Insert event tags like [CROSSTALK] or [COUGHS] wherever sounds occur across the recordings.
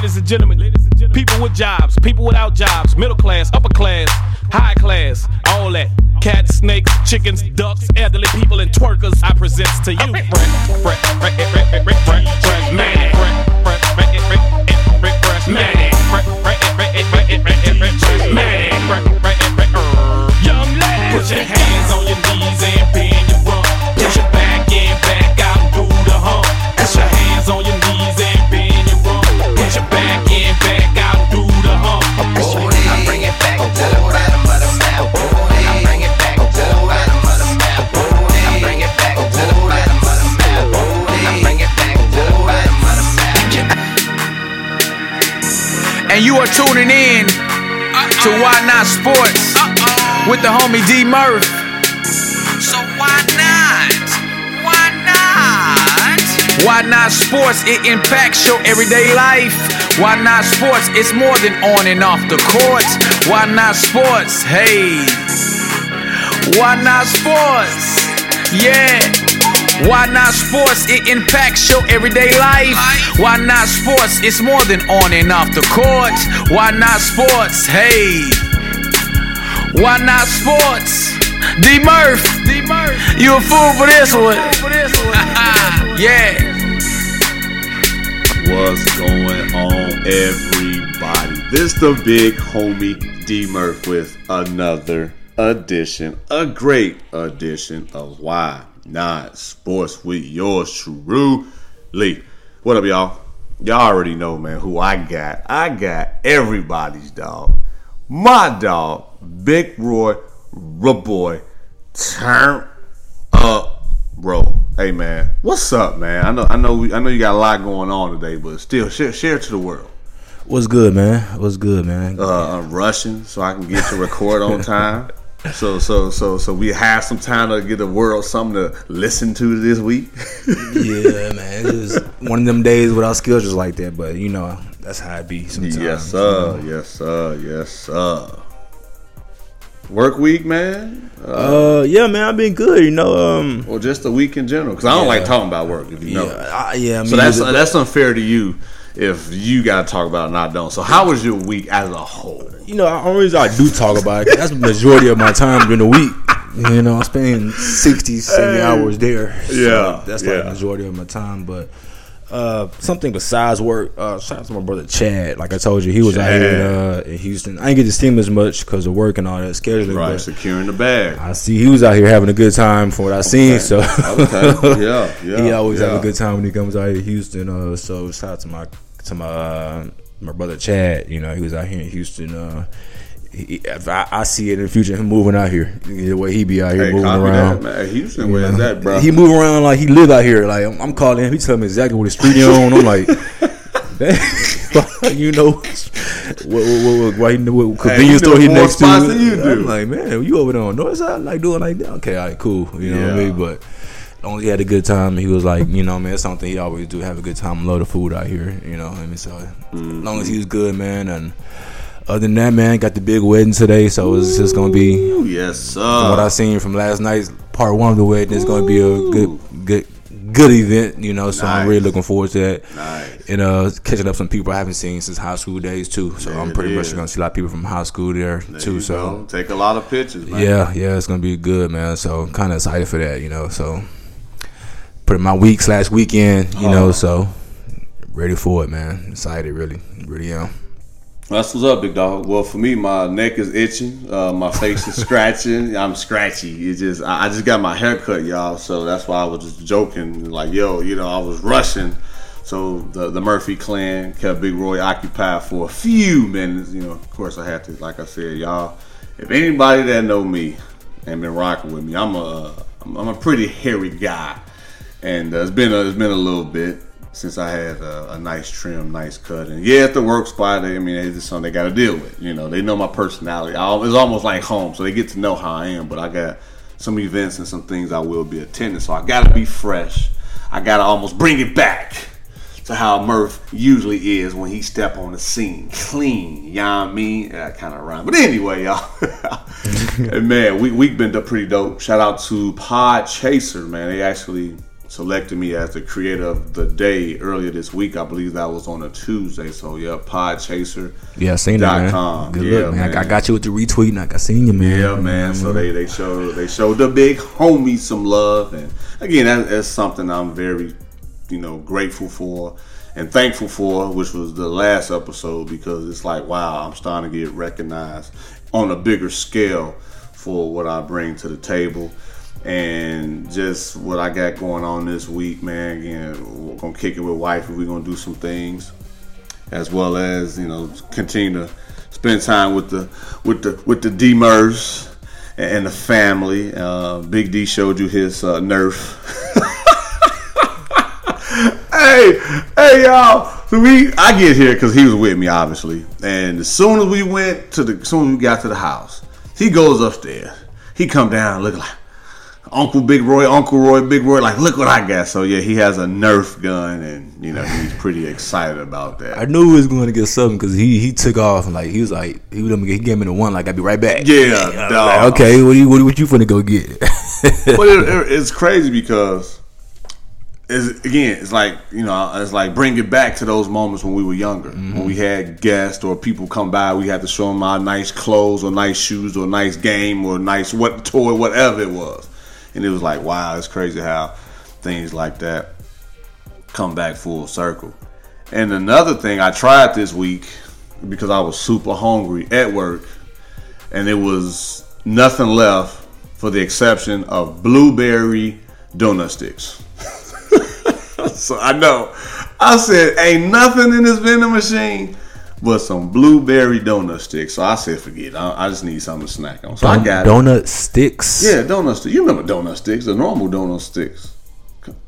Ladies and gentlemen, ladies and gentlemen, people with jobs, people without jobs, middle class, upper class, high class, all that. Cats, snakes, chickens, ducks, elderly people, and twerkers. I present to you. Young lady, put your hands on your knees and bend And you are tuning in to Why Not Sports with the homie D Murph. So why not? Why not? Why Not Sports? It impacts your everyday life. Why Not Sports? It's more than on and off the court. Why Not Sports? Hey. Why Not Sports? Yeah. Why not sports? It impacts your everyday life. Why not sports? It's more than on and off the court. Why not sports? Hey. Why not sports? D Murph. D Murph. You a fool for this one. [LAUGHS] yeah. What's going on, everybody? This the big homie D Murph with another edition, a great edition of Why Not Sports with yours truly. What up, y'all? Y'all already know, man, who I got. I got everybody's dog. My dog, Big Roy, boy, turn up, bro. Hey man, what's up, man? I know, I know, we, I know you got a lot going on today, but still, share, share to the world. What's good, man? What's good, man? Uh, I'm rushing so I can get to record on time. [LAUGHS] So, so, so, so we have some time to get the world something to listen to this week. [LAUGHS] yeah, man. It's just one of them days without schedules like that, but you know that's how it be sometimes. yes, sir. Yes, sir. Yes, sir. Work week, man, uh, Uh, yeah, man. I've been good. You know, um, or just a week in general? Because I don't Yeah. like talking about work. If you know, yeah, I, yeah. I so that's it- that's unfair to you if you got to talk about it and I don't. So, how was your week as a whole? you know, I always I do talk about it. That's the majority of my time during the week. You know, I spend 60, 70 hours there. So Yeah, that's like yeah. the majority of my time. But uh, something besides work. Uh, shout out to my brother Chad. Like I told you, he was out here in, uh, in Houston. I didn't get to see him as much because of work and all that scheduling. Right, securing the bag. I see he was out here having a good time from what I seen. So Okay, yeah, [LAUGHS] yeah. he always have a good time when he comes out here to Houston. Uh, so shout out to my to my uh, my brother Chad. You know, he was out here in Houston. He, if I, I see it in the future, him moving out here, the way he be out here Hey, moving around. that. Houston, where's that, bro? He move around like he live out here. Like I'm, I'm calling him. He tell me exactly what the street he on. I'm like, [LAUGHS] you know, what, what, what, what, why he know what Hey, convenience you store he next to? you do. I'm like, man, you over there on north side, like doing like that? Okay, all right, cool. You know what I mean? But as long as he had a good time, he was like, you know, man, it's something he always do. Have a good time, load of food out here. You know, what I mean, so as long as he was good, man, and. Other than that, man, got the big wedding today, so it's just gonna be Ooh, yes, sir. from what I seen from last night's part one of the wedding, it's going to be a good, good, good event. You know, so I'm really looking forward to that. Nice. And uh, catching up some people I haven't seen since high school days too. So There I'm pretty much going to see a lot of people from high school there, There too. So go. take a lot of pictures, man. yeah, yeah, it's going to be good, man. So I'm kind of excited for that. You know, so put in my week slash weekend. You Oh. know, so ready for it, man. Excited, really, really am. That's what's up, big dog. Well, for me, my neck is itching, uh, my face is scratching. [LAUGHS] I'm scratchy. It's just I, I just got my hair cut, y'all. So that's why I was just joking, like, yo, you know, I was rushing. So the the Murphy clan kept Big Roy occupied for a few minutes. You know, of course, I had to, like I said, y'all. If anybody that know me and been rocking with me, I'm a I'm a pretty hairy guy, and uh, it's been a, it's been a little bit since I had a, a nice trim, nice cut. And yeah, at the work spot, I mean, it's just something they got to deal with. You know, they know my personality. I, it's almost like home, so they get to know how I am. But I got some events and some things I will be attending, so I got to be fresh. I got to almost bring it back to how Murph usually is when he step on the scene, clean. You know I mean? That kind of rhyme. But anyway, y'all. [LAUGHS] and man, we we've been pretty dope. Shout out to Podchaser, man. They actually selected me as the creator of the day earlier this week. I believe that was on a Tuesday. So yeah, Podchaser. Yeah, I seen that, man. com. Good Yeah, look, man. I, I got you with the retweet, and I got seen you, man. Yeah, man. So they they showed they showed the big homie some love, and again, that, that's something I'm very, you know, grateful for and thankful for, which was the last episode because it's like, wow, I'm starting to get recognized on a bigger scale for what I bring to the table. And just what I got going on this week, man. Again, we're gonna kick it with wife. We're gonna do some things as well as you know continue to spend time with the with the with the Demers and the family. Uh, Big D showed you his uh, Nerf. [LAUGHS] hey, hey, y'all. So we, I get here because he was with me, obviously. And as soon as we went to the, as soon as we got to the house, he goes upstairs. He come down looking like Uncle Big Roy, Uncle Roy, Big Roy. Like, look what I got. So yeah, he has a Nerf gun, and you know he's [LAUGHS] pretty excited about that. I knew he was going to get something because he he took off and like he was like he would he gave me the one like I'd be right back. Yeah, like, okay, what you what, what you finna go get? [LAUGHS] but it, it- it's crazy because it's, again, it's like you know, it's like bring it back to those moments when we were younger, when mm-hmm. we had guests or people come by, we had to show them our nice clothes or nice shoes or nice game or nice what toy, whatever it was, and it was like, wow, it's crazy how things like that come back full circle. And another thing I tried this week because I was super hungry at work, and it was nothing left for the exception of blueberry donut sticks. [LAUGHS] so I know. I said, ain't nothing in this vending machine but some blueberry donut sticks. So I said, forget it. I, I just need something to snack on. So I got it. donut sticks. Yeah, donut sticks. You remember donut sticks, the normal donut sticks.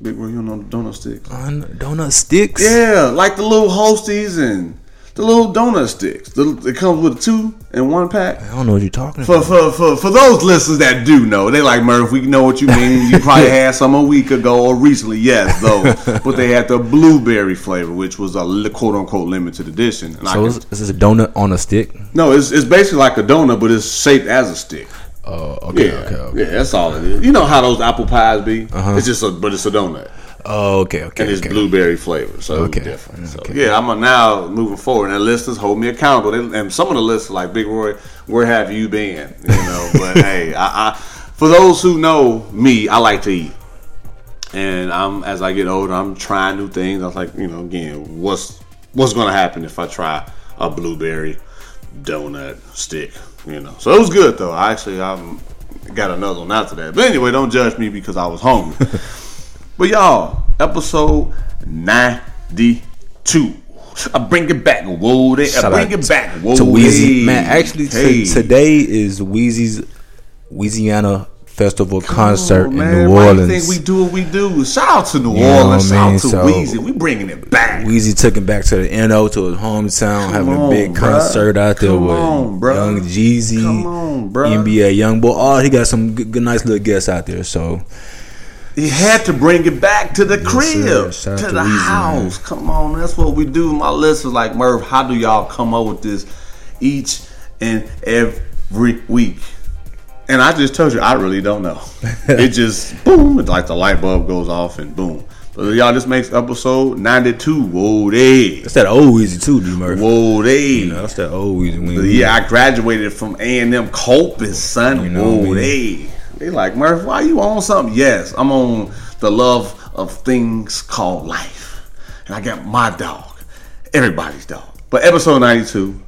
Big boy, you know donut sticks. Don- donut sticks. Yeah, like the little hosties and the little donut sticks. The, it comes with two and one pack. I don't know what you're talking For, about. for, for, for those listeners that do know, they like Murph. We know what you mean. You [LAUGHS] probably had some a week ago or recently, yes, though. [LAUGHS] but they had the blueberry flavor, which was a quote unquote limited edition. And I So is, is this a donut on a stick? no, it's, it's basically like a donut, but it's shaped as a stick. Oh, okay, Yeah, okay, okay. yeah, that's all it is. You know how those apple pies be? Uh-huh. It's just a, but it's a donut. Oh, okay, okay. and it's okay. blueberry flavor, so Okay. it's different. So Okay. yeah, I'm a, now moving forward, and listeners hold me accountable. They, and some of the listeners, like Big Roy, where have you been? You know, [LAUGHS] but hey, I, I for those who know me, I like to eat, and I'm as I get older, I'm trying new things. I was like, you know, again, what's what's gonna happen if I try a blueberry donut stick? You know, so it was good though. I actually I'm got another one after that. But anyway, don't judge me because I was hungry. [LAUGHS] But y'all, episode 92. I bring it back, whoa, they, I bring it back, whoa, to Wheezy. hey, Man, actually, t- today is Weezy's Louisiana Festival concert in New why Orleans. think we do what we do? Shout out to New You Orleans, shout mean? out to So- Weezy. We bringing it back. Weezy took him back to the NO to his hometown, having on, a big bruh. concert out there Come with on, bruh. Young Jeezy, Come on, bruh. NBA Youngboy. Oh, he got some good, good, nice little guests out there. So He had to bring it back to the crib, sir. To to the Weezy, house. Come on, that's what we do. My listeners like Murph, How do y'all come up with this each and every week? And I just told you, I really don't know. [LAUGHS] it just boom, it's like the light bulb goes off and boom. But y'all, this makes episode ninety two. Whoa, day, that's that old Weezy too, D Murphy. whoa, day. You know, that's that old we- Yeah, I graduated from A and M Corpus, son. You know Whoa, mean? They like Murph. Why you on something? Yes, I'm on the love of things called life, and I got my dog, everybody's dog. But episode 92.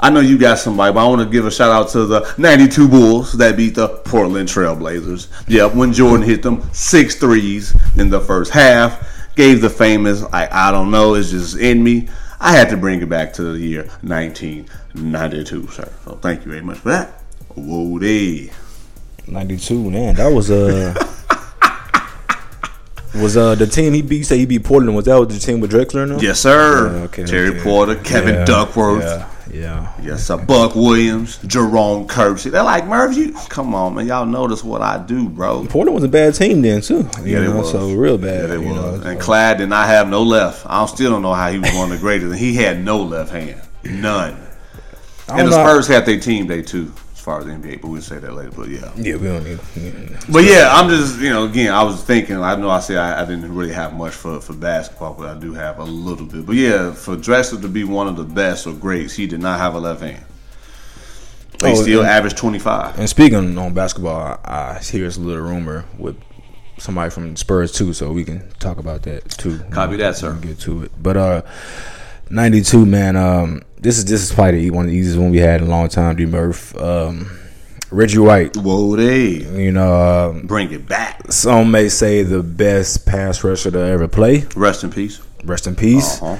I know you got somebody, but I want to give a shout out to the 92 Bulls that beat the Portland Trailblazers. Yep, when Jordan hit them six threes in the first half, gave the famous, I, I don't know, it's just in me. I had to bring it back to the year 1992, sir. So thank you very much for that. Whoa, day. 92, man. That was uh [LAUGHS] Was uh the team he beat? You say he beat Portland? Was that with the team with Drexler? No. Yes, sir. Yeah, okay, Terry okay. Porter, Kevin Yeah, Duckworth. Yeah, yeah. Yes, sir. Buck Williams, Jerome Kersey. They're like, Murph, you come on, man. Y'all notice what I do, bro. Portland was a bad team then too. You Yeah, they know, was. so real bad. Yeah, they was. know, and so- Clyde did not have no left. I still don't know how he was one of the greatest. He had no left hand. None. [LAUGHS] And the know- Spurs had their team day too. Far as the NBA, but we'll say that later. But yeah, Yeah, we don't need. Yeah. but yeah, I'm just you know again, I was thinking. I know I said I, I didn't really have much for for basketball, but I do have a little bit. But yeah, for Drexler to be one of the best or greats, he did not have a left hand. He Oh, still and- averaged 25. And speaking on basketball, I, I hear a little rumor with somebody from Spurs too, so we can talk about that too. Copy that, sir. Get to it, but uh, ninety two man. Um, this is this is probably the- one of the easiest one we had in a long time. D Murph, um, Reggie White. Whoa, they You know, um, bring it back. some may say the best pass rusher to ever play. Rest in peace. Rest in peace. Uh-huh.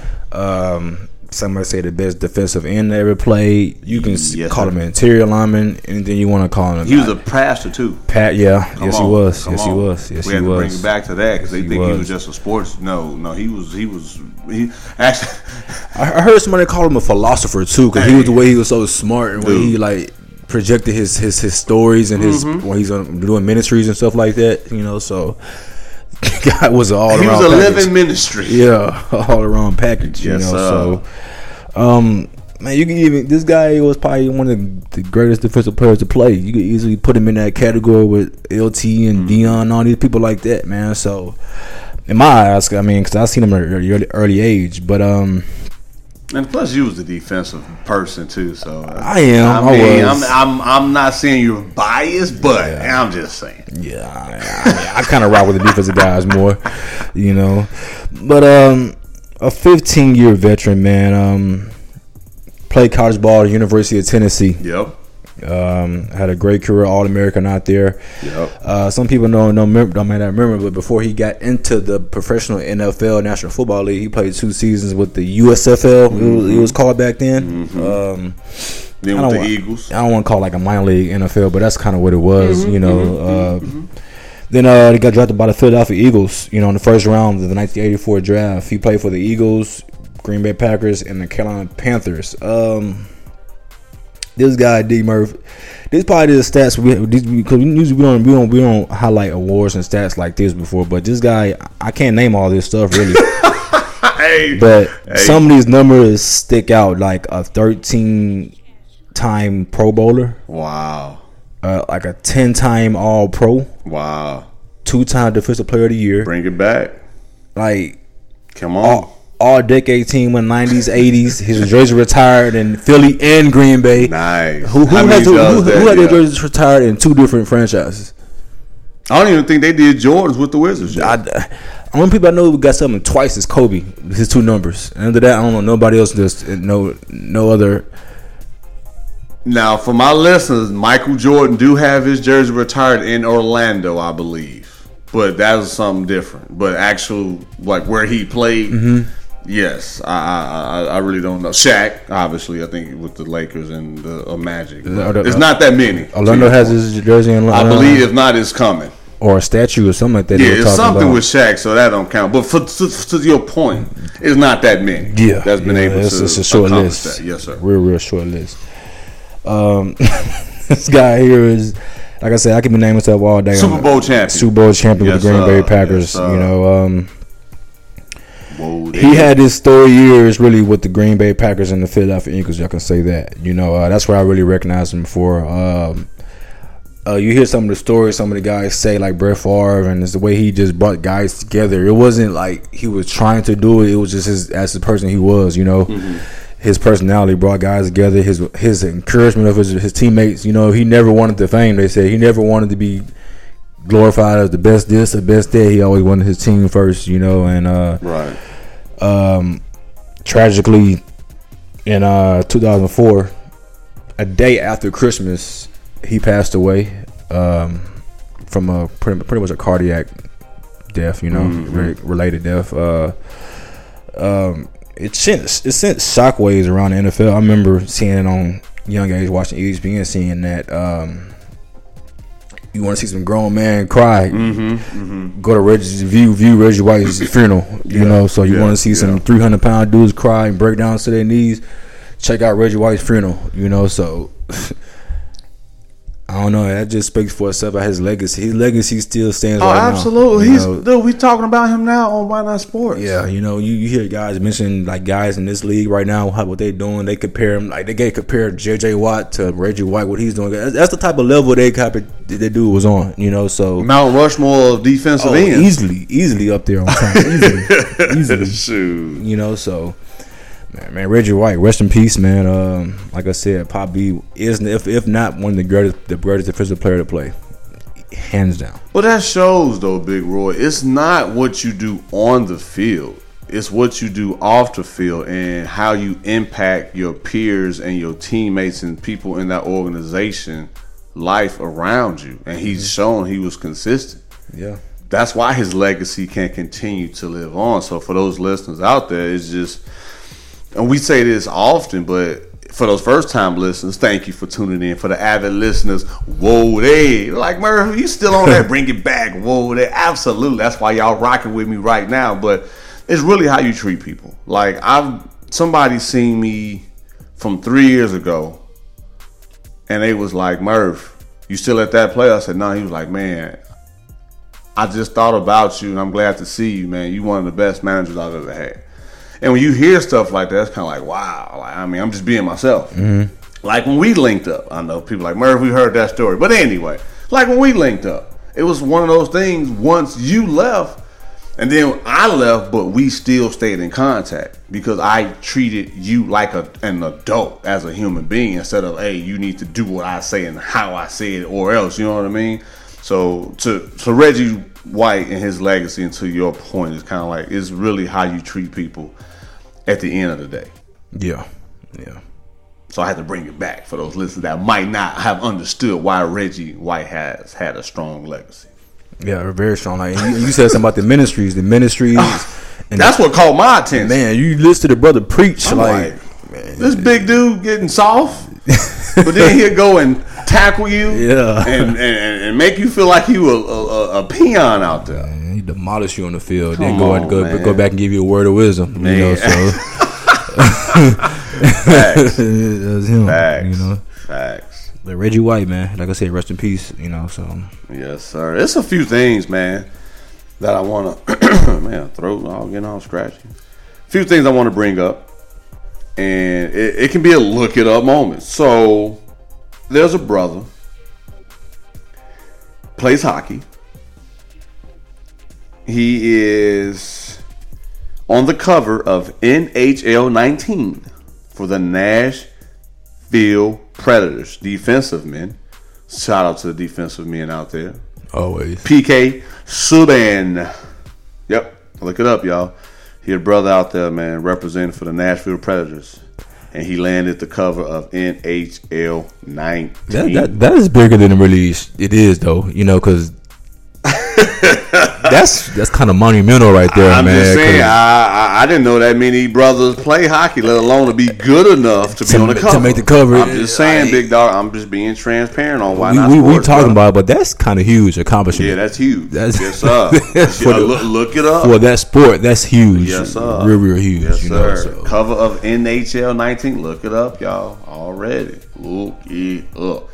Um, some might say the best defensive end to ever played. You can Yes, call sir. him an interior lineman, anything you want to call him. He was a pastor too. Pat, yeah, Come yes on, he was, come yes he was, yes we he had to bring was. it back to that because they He think he was. was just a sports. No, no, he was. He was. He actually. [LAUGHS] I I heard somebody call him a philosopher too, because he was the way he was so smart and when Dude. he like projected his his, his stories and his mm-hmm. when he's doing ministries and stuff like that. You know, so [LAUGHS] guy was all around. he was a living ministry. yeah, [LAUGHS] all around package. You Yes, know, sir. so um, man, you can even this guy was probably one of the greatest defensive players to play. You could easily put him in that category with LT Mm-hmm. and Dion, and all these people like that, man. So. In my eyes, I mean, because I seen him at an early, early age, but um, And plus, you was a defensive person too. So I am, I mean, was. I'm, I'm. I'm not saying you're biased, but I'm just saying. Yeah, I, I, I kind of rock with the defensive guys more, you know. But um, a 15 year veteran, man. Um, played college ball at the University of Tennessee. Yep. Um, had a great career, All American out there. Yep. Uh, some people don't know, remember, don't may not remember, but before he got into the professional NFL, National Football League, he played two seasons with the USFL. It, was, it was called back then. Um, Then I with the don't, Eagles. I don't want to call it like a minor league NFL, but that's kind of what it was, you know. uh, Then uh, he got drafted by the Philadelphia Eagles, you know, in the first round of the 1984 draft. He played for the Eagles, Green Bay Packers, and the Carolina Panthers. Um, this guy D Murph, this probably the stats we because we usually we don't we don't we don't highlight awards and stats like this before, but this guy I can't name all this stuff really. [LAUGHS] Hey, But Hey. some of these numbers stick out, like a 13 time Pro Bowler, wow, uh, like a 10 time All Pro, wow. two time Defensive Player of the Year, Bring it back. like Come on. all, all decade team in 90s, 80s. His jersey retired in Philly and Green Bay. Nice. Who, who, many has, who, who, had their Yeah. jerseys retired in two different franchises? I don't even think they did Jordans with the Wizards. I, only people I know who got something twice is Kobe, his two numbers. And after that, I don't know nobody else. Does no no other. Now, for my listeners, Michael Jordan do have his jersey retired in Orlando, I believe, but that was something different. But actual, like where he played, Mm-hmm. Yes, I, I I really don't know. Shaq, obviously, I think with the Lakers and the uh, Magic, Uh, uh, it's not that many. Orlando has his jersey in. I believe if not, it's coming. or a statue or something like that. Yeah, it's something about. with Shaq, so that don't count. But for to, to your point, it's not that many. Yeah, that's been yeah, able it's, to it's a short list. that. Yes, sir. Real, real short list. Um, [LAUGHS] this guy here is, like I said, I can be naming myself all day. Super Bowl champion. Super Bowl champion with the Green. Bay Packers. Yes, you know, um, Whoa, he had his story years really with the Green Bay Packers and the Philadelphia Eagles. Y'all can say that. You know, uh, that's where I really recognize him for. Um, uh, you hear some of the stories some of the guys say, like Brett Favre, and it's the way he just brought guys together. It wasn't like he was trying to do it. It was just his as the person he was. You know, his personality brought guys together. His his encouragement of his his teammates. You know, he never wanted the fame. They said he never wanted to be glorified as the best this the best that. He always wanted his team first. You know, and uh, right. Um, tragically in uh 2004 a day after christmas he passed away um from a pretty, pretty much a cardiac death you know re- related death. Uh um it sent it sent shockwaves around the nfl i remember seeing it on young age watching espn seeing that um you want to see some grown man cry? mm-hmm, mm-hmm. Go to Reggie's view, view Reggie White's [COUGHS] funeral. You Yeah, know, so you yeah, want to see some yeah. three hundred pound dudes cry and break down to their knees. Check out Reggie White's funeral. You know, so [LAUGHS] I don't know. That just speaks for itself about his legacy. His legacy still stands. Oh, right now, absolutely. you He's know. dude. We talking about him now on Why Not Sports. Yeah, you know, you, you hear guys mention like guys in this league right now, how, what they doing. They compare him like they get compared J.J. Watt to Reggie White, what he's doing. That's, that's the type of level they copy that dude was on. You know, so Mount Rushmore of defensive oh, ends. easily, easily up there on time, easily, [LAUGHS] easily. Shoot. You know, so man, man, Reggie White, rest in peace, man. Um, like I said, Pop B is if if not one of the greatest, the greatest defensive player to play, hands down. Well, that shows though, Big Roy. It's not what you do on the field. It's what you do off the field and how you impact your peers and your teammates and people in that organization life around you. And he's shown he was consistent. Yeah. That's why his legacy can continue to live on. So for those listeners out there, it's just and we say this often, but for those first time listeners, thank you for tuning in. For the avid listeners, whoa, they like Murphy, you still on that? [LAUGHS] Bring it back, whoa, they absolutely. That's why y'all rocking with me right now. But it's really how you treat people. Like I've somebody seen me from three years ago, and they was like, Murph, you still at that play? I said, no. He was like, man, I just thought about you, and I'm glad to see you, man. You one of the best managers I've ever had. And when you hear stuff like that, it's kind of like, wow. Like, I mean, I'm just being myself. Mm-hmm. Like when we linked up, I know people like Murph. We heard that story, but anyway, like when we linked up, it was one of those things. Once you left, and then I left, but we still stayed in contact because I treated you like a, an adult as a human being instead of hey, you need to do what I say and how I say it, or else. You know what I mean? So to to Reggie White and his legacy, and to your point, is kind of like it's really how you treat people at the end of the day. Yeah. Yeah. So I had to bring it back for those listeners that might not have understood why Reggie White has had a strong legacy. Yeah, very strong. Like you, you said something about the ministries, the ministries, ah, and That's what caught my attention. man. You listen to the brother preach I'm like, like, this big dude getting soft, but then he'll go and tackle you, [LAUGHS] Yeah. and, and, and make you feel like you a, a, a peon out there. Man, he demolish you on the field, then Come go on, and go man. go back and give you a word of wisdom. You know, so [LAUGHS] [LAUGHS] Facts, that's him. facts, You know, facts. but Reggie White, man, like I said, rest in peace. You know, so Yes, sir. It's a few things, man, that I want [CLEARS THROAT] to, man, throat all getting all scratchy. A few things I want to bring up, and it, it can be a look it up moment. So, there's a brother plays hockey. He is on the cover of NHL 19 for the Nashville Predators, defensive men. Shout out to the defensive men out there. always. PK Subban. Yep, look it up, y'all. He a brother out there, man, representing for the Nashville Predators, and he landed the cover of NHL 19. That, that that is bigger than it really is, it is though. You know, because [LAUGHS] that's that's kind of monumental right there, I'm man. just saying, I, I I didn't know that many brothers play hockey, let alone to be good enough to be on the cover. to make the cover. I'm just saying, I- big dog. I'm just being transparent on why we, not. we, we talking brother. about, it, but that's kind of huge accomplishment. Yeah, that's huge. That's- yes, sir. [LAUGHS] For Yeah, the- look, look it up. for that sport. That's huge. Yes, sir. Real, real huge. Yes, you know, sir. so. Cover of NHL 19. Look it up, y'all. Already. Look it up.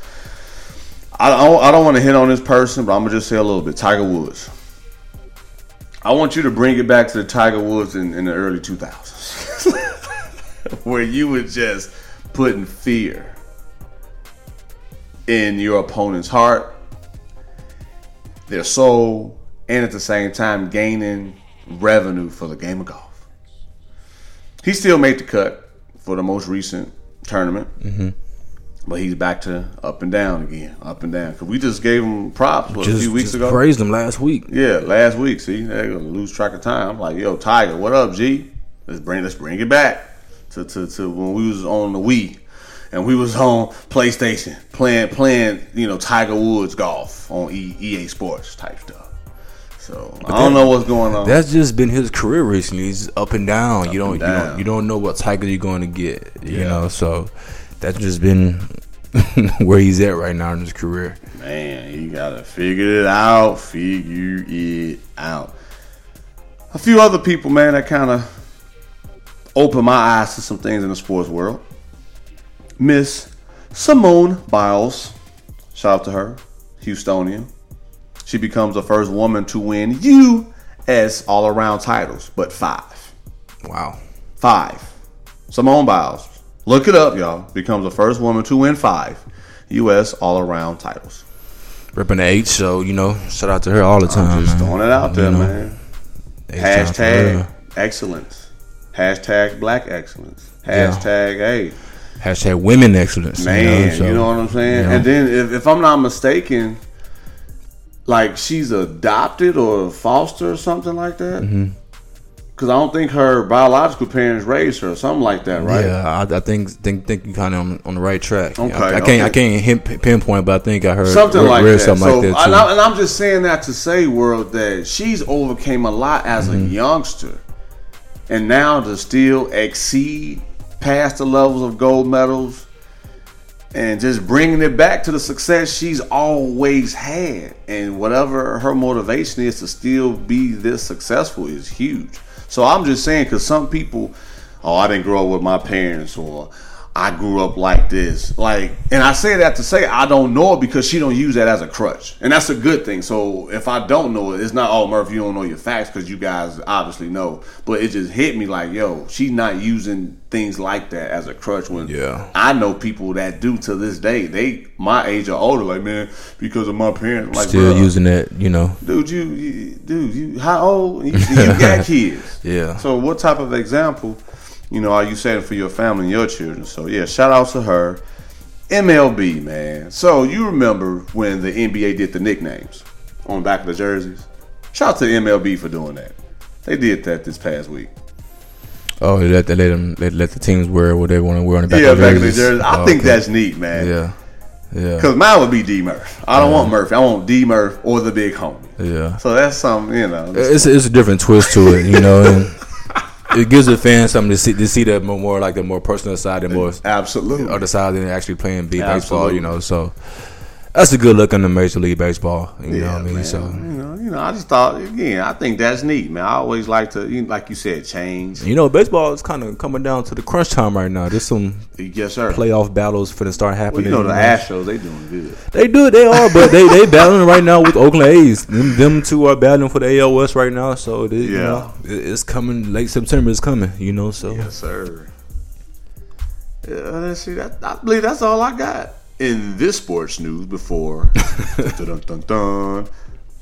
I don't, I don't want to hit on this person, but I'm going to just say a little bit. Tiger Woods. I want you to bring it back to the Tiger Woods in, in the early 2000s, [LAUGHS] where you were just putting fear in your opponent's heart, their soul, and at the same time gaining revenue for the game of golf. He still made the cut for the most recent tournament, Mm-hmm. But he's back to up and down again, up and down. Because we just gave him props what, a few weeks just ago. praised him last week. Yeah, last week. See, they're gonna lose track of time. I'm like, yo, Tiger, what up, G? Let's bring let's bring it back to, to, to when we was on the Wii and we was [LAUGHS] on PlayStation playing playing you know Tiger Woods golf on e, EA Sports type stuff. So I don't know what's going on. That's just been his career recently. He's up and down. you don't, you don't, you don't know what Tiger you're going to get. You Yeah. know, so that's just been [LAUGHS] where he's at right now in his career. Man, he gotta figure it out. Figure it out. A few other people, man, that kind of opened my eyes to some things in the sports world. Miss Simone Biles. Shout out to her, Houstonian. She becomes the first woman to win U.S. all around titles, but five. Wow. Five. Simone Biles. Look it up, y'all. Becomes the first woman to win five U.S. all around titles. Ripping the H, so you know, shout out to her all the time. Just man. throwing it out there, You know, man. Hashtag excellence. Hashtag black excellence. Yeah. Hashtag, hey, Hashtag women excellence. man, you know, so, you know what I'm saying? you know. And then, if, if I'm not mistaken, like she's adopted or foster or something like that. Mm-hmm. Because I don't think her biological parents raised her or something like that, right? Yeah, I, I think think think you kind of on, on the right track. Okay, I, I can't I can't pinpoint, but I think I heard something like read that. something so, like that and. I, I'm just saying that to say, world, that she's overcame a lot as Mm-hmm. a youngster, and now to still exceed past the levels of gold medals, and just bringing it back to the success she's always had, and whatever her motivation is to still be this successful is huge. So I'm just saying, because some people, oh, I didn't grow up with my parents, or I grew up like this. Like, and I say that to say I don't know it because she don't use that as a crutch, and that's a good thing. So if I don't know it, it's not oh Murph, you don't know your facts because you guys obviously know. But it just hit me like, yo, she's not using things like that as a crutch. When Yeah. I know people that do to this day. They my age or older, like man, because of my parents. Like, Still bruh, using that, you know. dude, you, you dude, you how old? You, you got [LAUGHS] kids. Yeah. So what type of example, you know, are you setting for your family and your children? So yeah, shout out to her. MLB, man. So you remember when the NBA did the nicknames on the back of the jerseys? Shout out to MLB for doing that. They did that this past week. Oh, they let they let them let, let the teams wear what they want to wear on the back yeah, of the back of the jerseys. I Oh, think okay. that's neat, man. yeah, yeah, Cause mine would be D Murph. I don't want Murphy. I want D Murph or the big homie. yeah. So that's something, you know. It's it's a different twist to it, you know, and it gives the fans something to see to see that more, like the more personal side and more Absolutely. other side than actually playing baseball, Absolutely. you know. So that's a good look in the Major League Baseball, you know what I mean? man. So you know, you know, I just thought again. I think that's neat, man. I always like to, you know, like you said, change. you know, baseball is kind of coming down to the crunch time right now. There's some Yes, sir. playoff battles for to start well, happening. you know, the know. Astros, they doing good. They do, they are, but they they battling right now with Oakland A's. Them, them two are battling for the AL West right now, so you Yeah. know, it- it's coming. Late September is coming, you know. So Yes, sir. Yeah, let's see. That I believe that's all I got in this sports news before dun, dun, dun,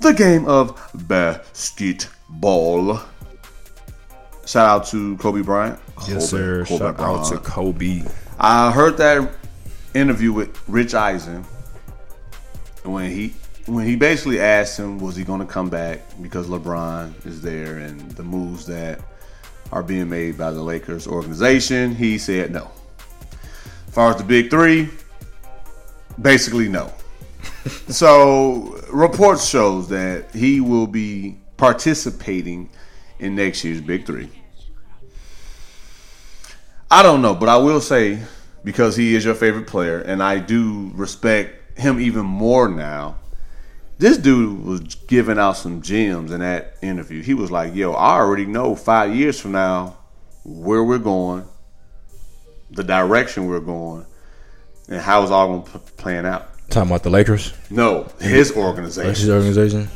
the game of basketball. Shout out to Kobe Bryant. yes, Kobe- sir. Kobe Shout out to Kobe. I heard that interview with Rich Eisen when he when he basically asked him was he going to come back because LeBron is there and the moves that are being made by the Lakers organization. He said no. As far as the big three, basically no. so reports shows that he will be participating in next year's big three. I don't know, but I will say because he is your favorite player, and I do respect him even more now. This dude was giving out some gems in that interview. He was like, "Yo, I already know five years from now where we're going, the direction we're going, and how it's all going to plan out." Talking about the Lakers, No, his organization. Lakers organization.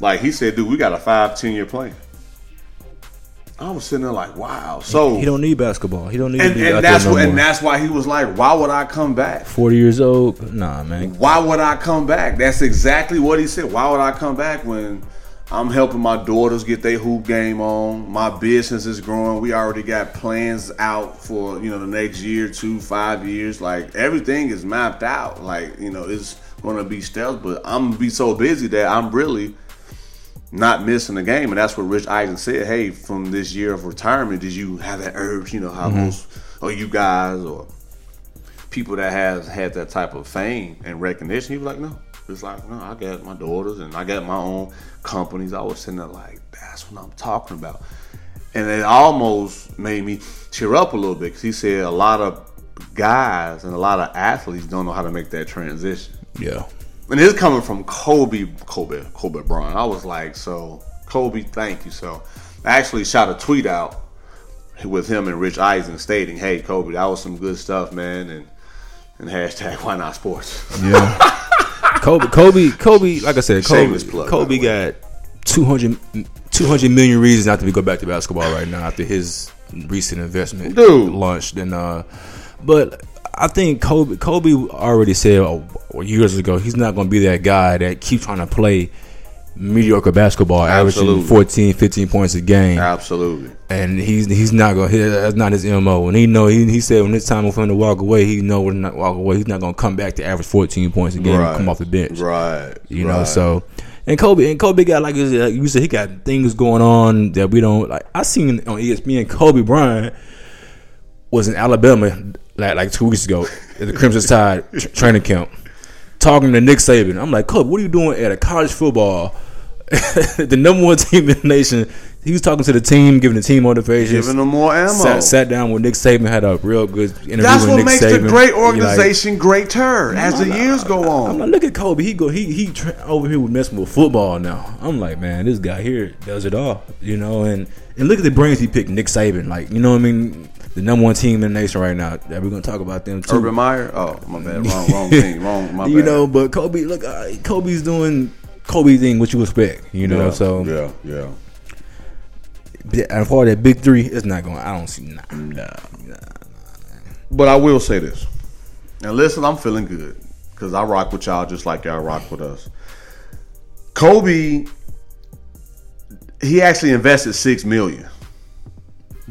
Like he said, dude, we got a five, ten year plan. I was sitting there like, wow. So He don't need basketball. He don't need and, to be out and that's no what, and that's why he was like, why would I come back? Forty years old, nah, man. Why would I come back? That's exactly what he said. Why would I come back when I'm helping my daughters get their hoop game on? My business is growing. We already got plans out for you know the next year, two, five years. Like everything is mapped out. Like you know it's gonna be stealth, but I'm gonna be so busy that I'm really not missing the game. And that's what Rich Eisen said. Hey, from this year of retirement, did you have that urge? You know how mm-hmm. most or you guys or people that has had that type of fame and recognition, he was like, no. It's like, no, I got my daughters and I got my own companies. I was sitting there like, that's what I'm talking about. And it almost made me cheer up a little bit because he said a lot of guys and a lot of athletes don't know how to make that transition. Yeah, And it's coming from Kobe, Kobe, Kobe Bryant. I was like, so Kobe, thank you. So I actually shot a tweet out with him and Rich Eisen stating, "Hey, Kobe, that was some good stuff, man." And and hashtag [LAUGHS] Why Not Sports. yeah. [LAUGHS] Kobe, Kobe, Kobe. Like I said, Kobe, plug, Kobe got 200, 200 million reasons not to be go back to basketball right now after his recent investment Dude. launched. And uh, but I think Kobe, Kobe already said oh, years ago he's not going to be that guy that keeps trying to play mediocre basketball, averaging Absolutely. 14, 15 points a game Absolutely. and he's he's not gonna. he- That's not his mo. And he know he he said when it's time for him to walk away, he know when not walk away. He's not gonna come back to average fourteen points a game and come off the bench. Right. You know, so and Kobe and Kobe got like you said, like you said, he got things going on that we don't like. I seen on ESPN Kobe Bryant was in Alabama like like two weeks ago at the Crimson Tide [LAUGHS] training camp, talking to Nick Saban. I'm like, Kobe, what are you doing at a college football? [LAUGHS] the number one team in the nation. He was talking to the team, giving the team motivation. Giving them more ammo. Sat, sat down with Nick Saban, had a real good interview That's with what Nick makes Saban. the great organization like- greater as the years go on. I'm like, look at Kobe. He go, he he tra- over here with messing with football now. I'm like, man, this guy here does it all, you know. And and look at the brains he picked, Nick Saban. Like, you know what I mean? The number one team in the nation right now. That we're gonna talk about them too. Urban Meyer. Oh, my bad. [LAUGHS] Wrong, wrong team. Wrong. My bad. you know, but Kobe, look, uh, Kobe's doing Kobe thing, what you expect, you know. Yeah, so yeah, yeah. and for that big three, it's not going. I don't see nah, nah, nah. But I will say this. And listen, I'm feeling good because I rock with y'all just like y'all rock with us. Kobe, he actually invested six million,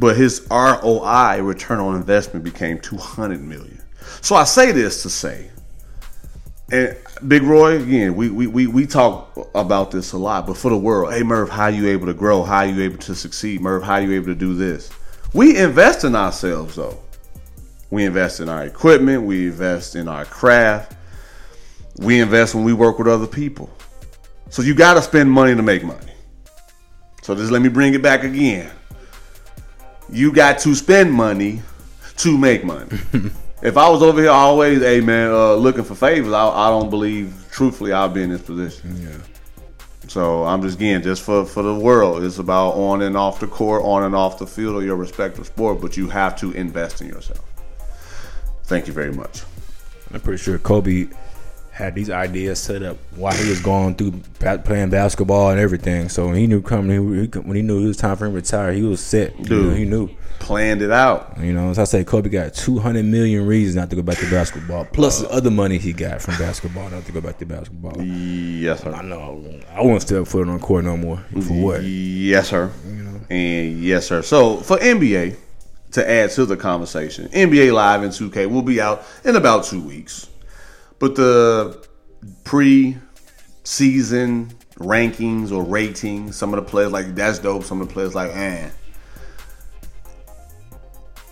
but his ROI return on investment became two hundred million. So I say this to say, and Big Roy, again, we, we, we, we talk about this a lot, but for the world, hey Murph, how are you able to grow? How are you able to succeed? Murph, how are you able to do this? We invest in ourselves though. We invest in our equipment, we invest in our craft, we invest when we work with other people. So you gotta spend money to make money. So just let me bring it back again. You got to spend money to make money. [LAUGHS] if I was over here always, hey man, uh, looking for favors, I, I don't believe, truthfully, I'll be in this position. Yeah. So I'm just again just for for the world. It's about on and off the court, on and off the field of your respective sport, but you have to invest in yourself. Thank you very much. I'm pretty sure Kobe had these ideas set up while he was going through playing basketball and everything. So when he knew coming, when he knew it was time for him to retire, he was set. You Dude. know, he knew. Planned it out. You know, as I say, Kobe got 200 million reasons not to go back to basketball, plus the other money he got from basketball not to go back to basketball. Yes, sir. I know. I won't step foot on court no more. For what? Yes, sir. And yes, sir. So for NBA, to add to the conversation, NBA Live and 2K will be out in about two weeks. But the pre-season rankings or ratings, some of the players like that's dope. Some of the players like, eh.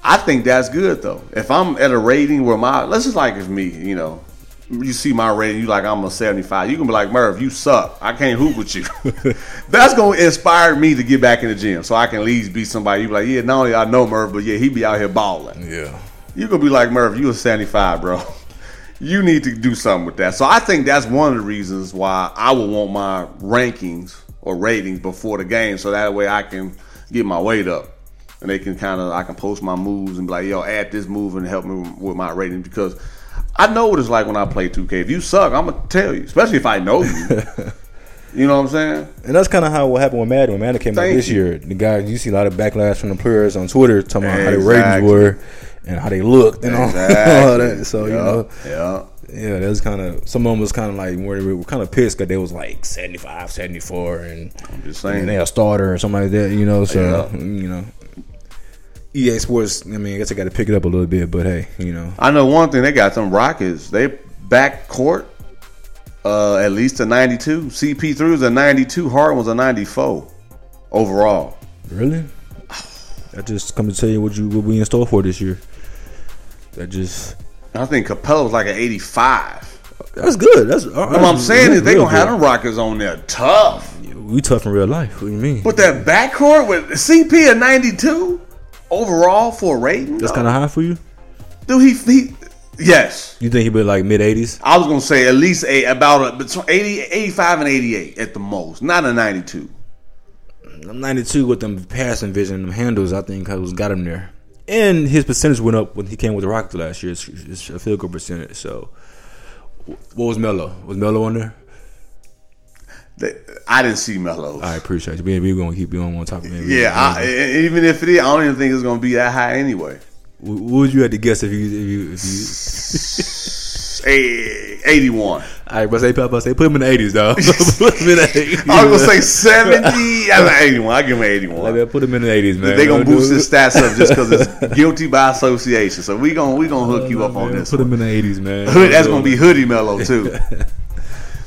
I think that's good though. If I'm at a rating where my let's just like if me, you know, you see my rating, you like I'm a 75. You can be like Murph, you suck. I can't hoop with you. [LAUGHS] that's gonna inspire me to get back in the gym, so I can at least be somebody. You be like, yeah, not only I know Murph, but yeah, he be out here balling. Yeah. You gonna be like Murph, you a 75, bro. You need to do something with that. So I think that's one of the reasons why I would want my rankings or ratings before the game, so that way I can get my weight up, and they can kind of I can post my moves and be like, yo, add this move and help me with my rating because I know what it's like when I play 2K. If you suck, I'm gonna tell you, especially if I know you. [LAUGHS] you know what I'm saying? And that's kind of how what happened with Madden. When Madden came out this you. year, the guys you see a lot of backlash from the players on Twitter talking about how their ratings were and how they looked and all, [LAUGHS] all that. So you know, yeah. yeah, that was kind of some of them was kind of like where they were kind of pissed because they was like 75, 74, and I'm just saying. and they a starter or something like that. You know, so Yeah. you know. EA Sports, I mean, I guess I got to pick it up a little bit, but hey, you know, I know one thing. They got some Rockets. They back court uh, at least a 92. CP3 was a 92. Harden was a 94 overall. really, I just come to tell you what you what we in store for this year. That just I think Capela was like an 85. that's good. That's What I'm saying is they gonna have them Rockets on there tough. We tough in real life. What do you mean? But that backcourt with CP a 92 overall for a rating. That's kind of high for you. dude. He, he yes. You think he be like mid eighties? I was gonna say at least a about a between 80, 85 and 88 at the most, not a 92. I'm 92 with them passing vision, them handles. I think I was got him there, and his percentage went up when he came with the Rockets last year. It's, it's a field goal percentage. So What was Melo? Was Melo on there? I didn't see Melo. I appreciate you. We we gonna keep you on one topic. Yeah, I, even if it is, I don't even think it's gonna be that high anyway. What what would you have to guess if you if you if you? [LAUGHS] Eh, 81. I but say Papa say put him in the eighties though. [LAUGHS] put him in the 80s. [LAUGHS] I was gonna say 70. I'm like 81. I give him 81. Like, man, put him in the eighties, man. they gonna boost do- his stats up just because it's guilty by association. So we gonna we gonna hook you up on this. Put one. him in the eighties, man. Hood, that's gonna be hoodie Melo too.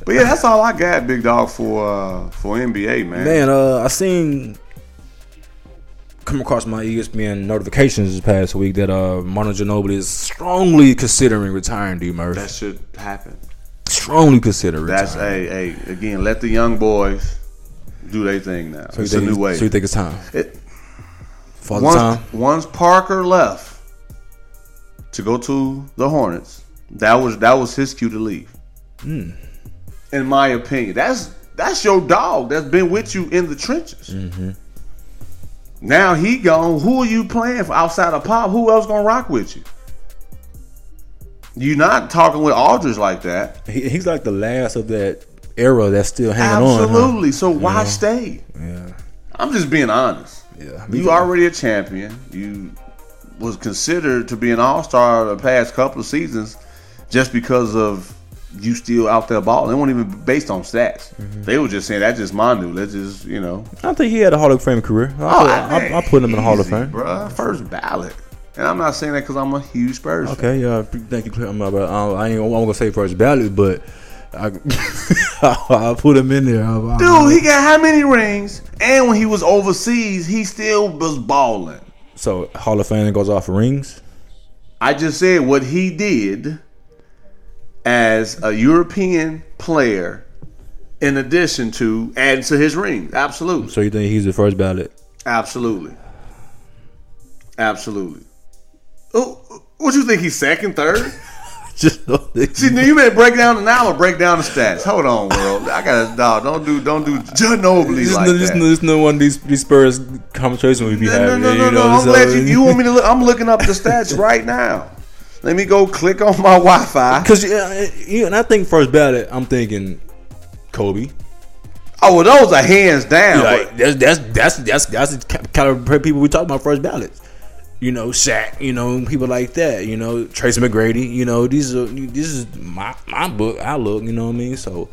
but yeah, that's all I got, big dog, for uh, for NBA, man. Man, uh, I seen come across my ESPN notifications this past week that uh Manu Ginobili is strongly considering retiring. D Murph, That should happen. strongly considering. That's retiring. a hey again. Let the young boys do their thing now. So you it's a think new way. So you think it's time? It- Father once, time. once Parker left to go to the Hornets, that was that was his cue to leave. Hmm. In my opinion, that's that's your dog that's been with you in the trenches. Mm-hmm. Now he gone. Who are you playing for outside of Pop? Who else gonna rock with you? You're not talking with Aldridge like that. He, he's like the last of that era that's still hanging on. huh? Absolutely. So why Yeah. stay? Yeah, I'm just being honest. yeah. You already a champion. You was considered to be an all star the past couple of seasons just because of you still out there balling. They weren't even based on stats. Mm-hmm. They were just saying that's just Manu. Let's just you know. I think he had a Hall of Fame career. I, Oh, put, I, I put him in the Hall of Fame. bro. First ballot. And I'm not saying that because I'm a huge Spurs. Okay, yeah. Thank you, I'm not, I, I ain't I'm gonna say first ballot, but I [LAUGHS] I put him in there. I, I- Dude, he got how many rings? And when he was overseas, he still was balling. so Hall of Fame goes off of rings. I just said what he did as a European player, in addition to adding to his rings. Absolutely, So you think he's the first ballot? absolutely, absolutely. Oh, what you think? He's second, third? [LAUGHS] Just See, now you better break down. the Now I'm break down the stats. Hold on, world. I got to dog. Don't do, don't do Ginobili This, like no, this, that. no, this no one these, these Spurs conversations we be No, no, having. no, no, you no. know, I'm so- glad you, you want me to look. I'm looking up the stats [LAUGHS] right now. Let me go click on my Wi-Fi. Because yeah, yeah, and I think first ballot, I'm thinking Kobe. Oh, well, those are hands down. Like that's that's that's that's that's the caliber of people we talk about first ballots. You know, Shaq. You know, people like that. You know, Tracy McGrady. You know, these are this is my my book. I look. You know what I mean? So,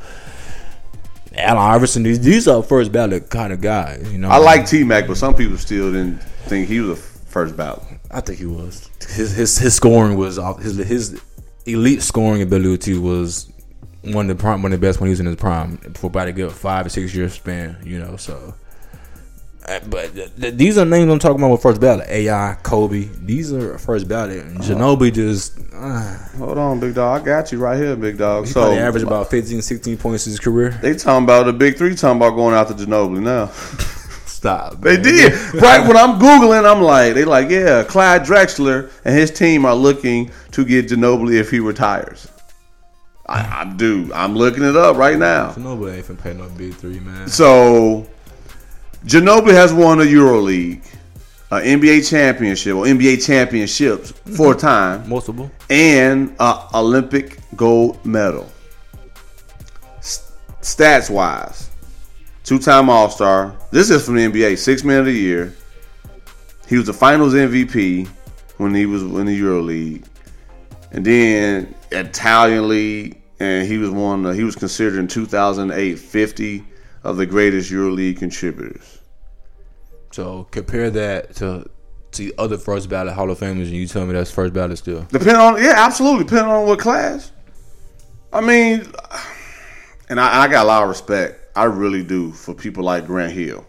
Allen Iverson. These these are first ballot kind of guys. You know, I like T Mac, but some people still didn't think he was a first ballot. I think he was. His his his scoring was off. His his elite scoring ability was one of the prime, one of the best when he was in his prime for about a good five or six year span. You know, so. uh, But th- th- these are names I'm talking about with first ballot. AI, Kobe. These are first ballot. And Ginobili just uh, Hold on, big dog. I got you right here, big dog. he so probably averaged about 15, 16 points in his career. they talking about the big three. Talking about going out to Ginobili now. [LAUGHS] Stop. They man. did [LAUGHS] right when I'm googling. I'm like, they like, yeah, Clyde Drexler and his team are looking to get Ginobili if he retires. I, I do. I'm looking it up right now. Ginobili ain't finna pay no big three, man. So, Ginobili has won a EuroLeague, an NBA championship, or NBA championships mm-hmm. four times, Multiple. and a Olympic gold medal. S- Stats wise, two time All Star. This is from the NBA, six man of the year. He was the Finals MVP when he was in the EuroLeague, and then Italian League, and he was one. Of, He was considered in 2008 50 of the greatest EuroLeague contributors. So compare that to to other first ballot Hall of Famers, and you tell me that's first ballot still. Depending on yeah, absolutely. Depending on what class. I mean, and I, I got a lot of respect. I really do for people like Grant Hill.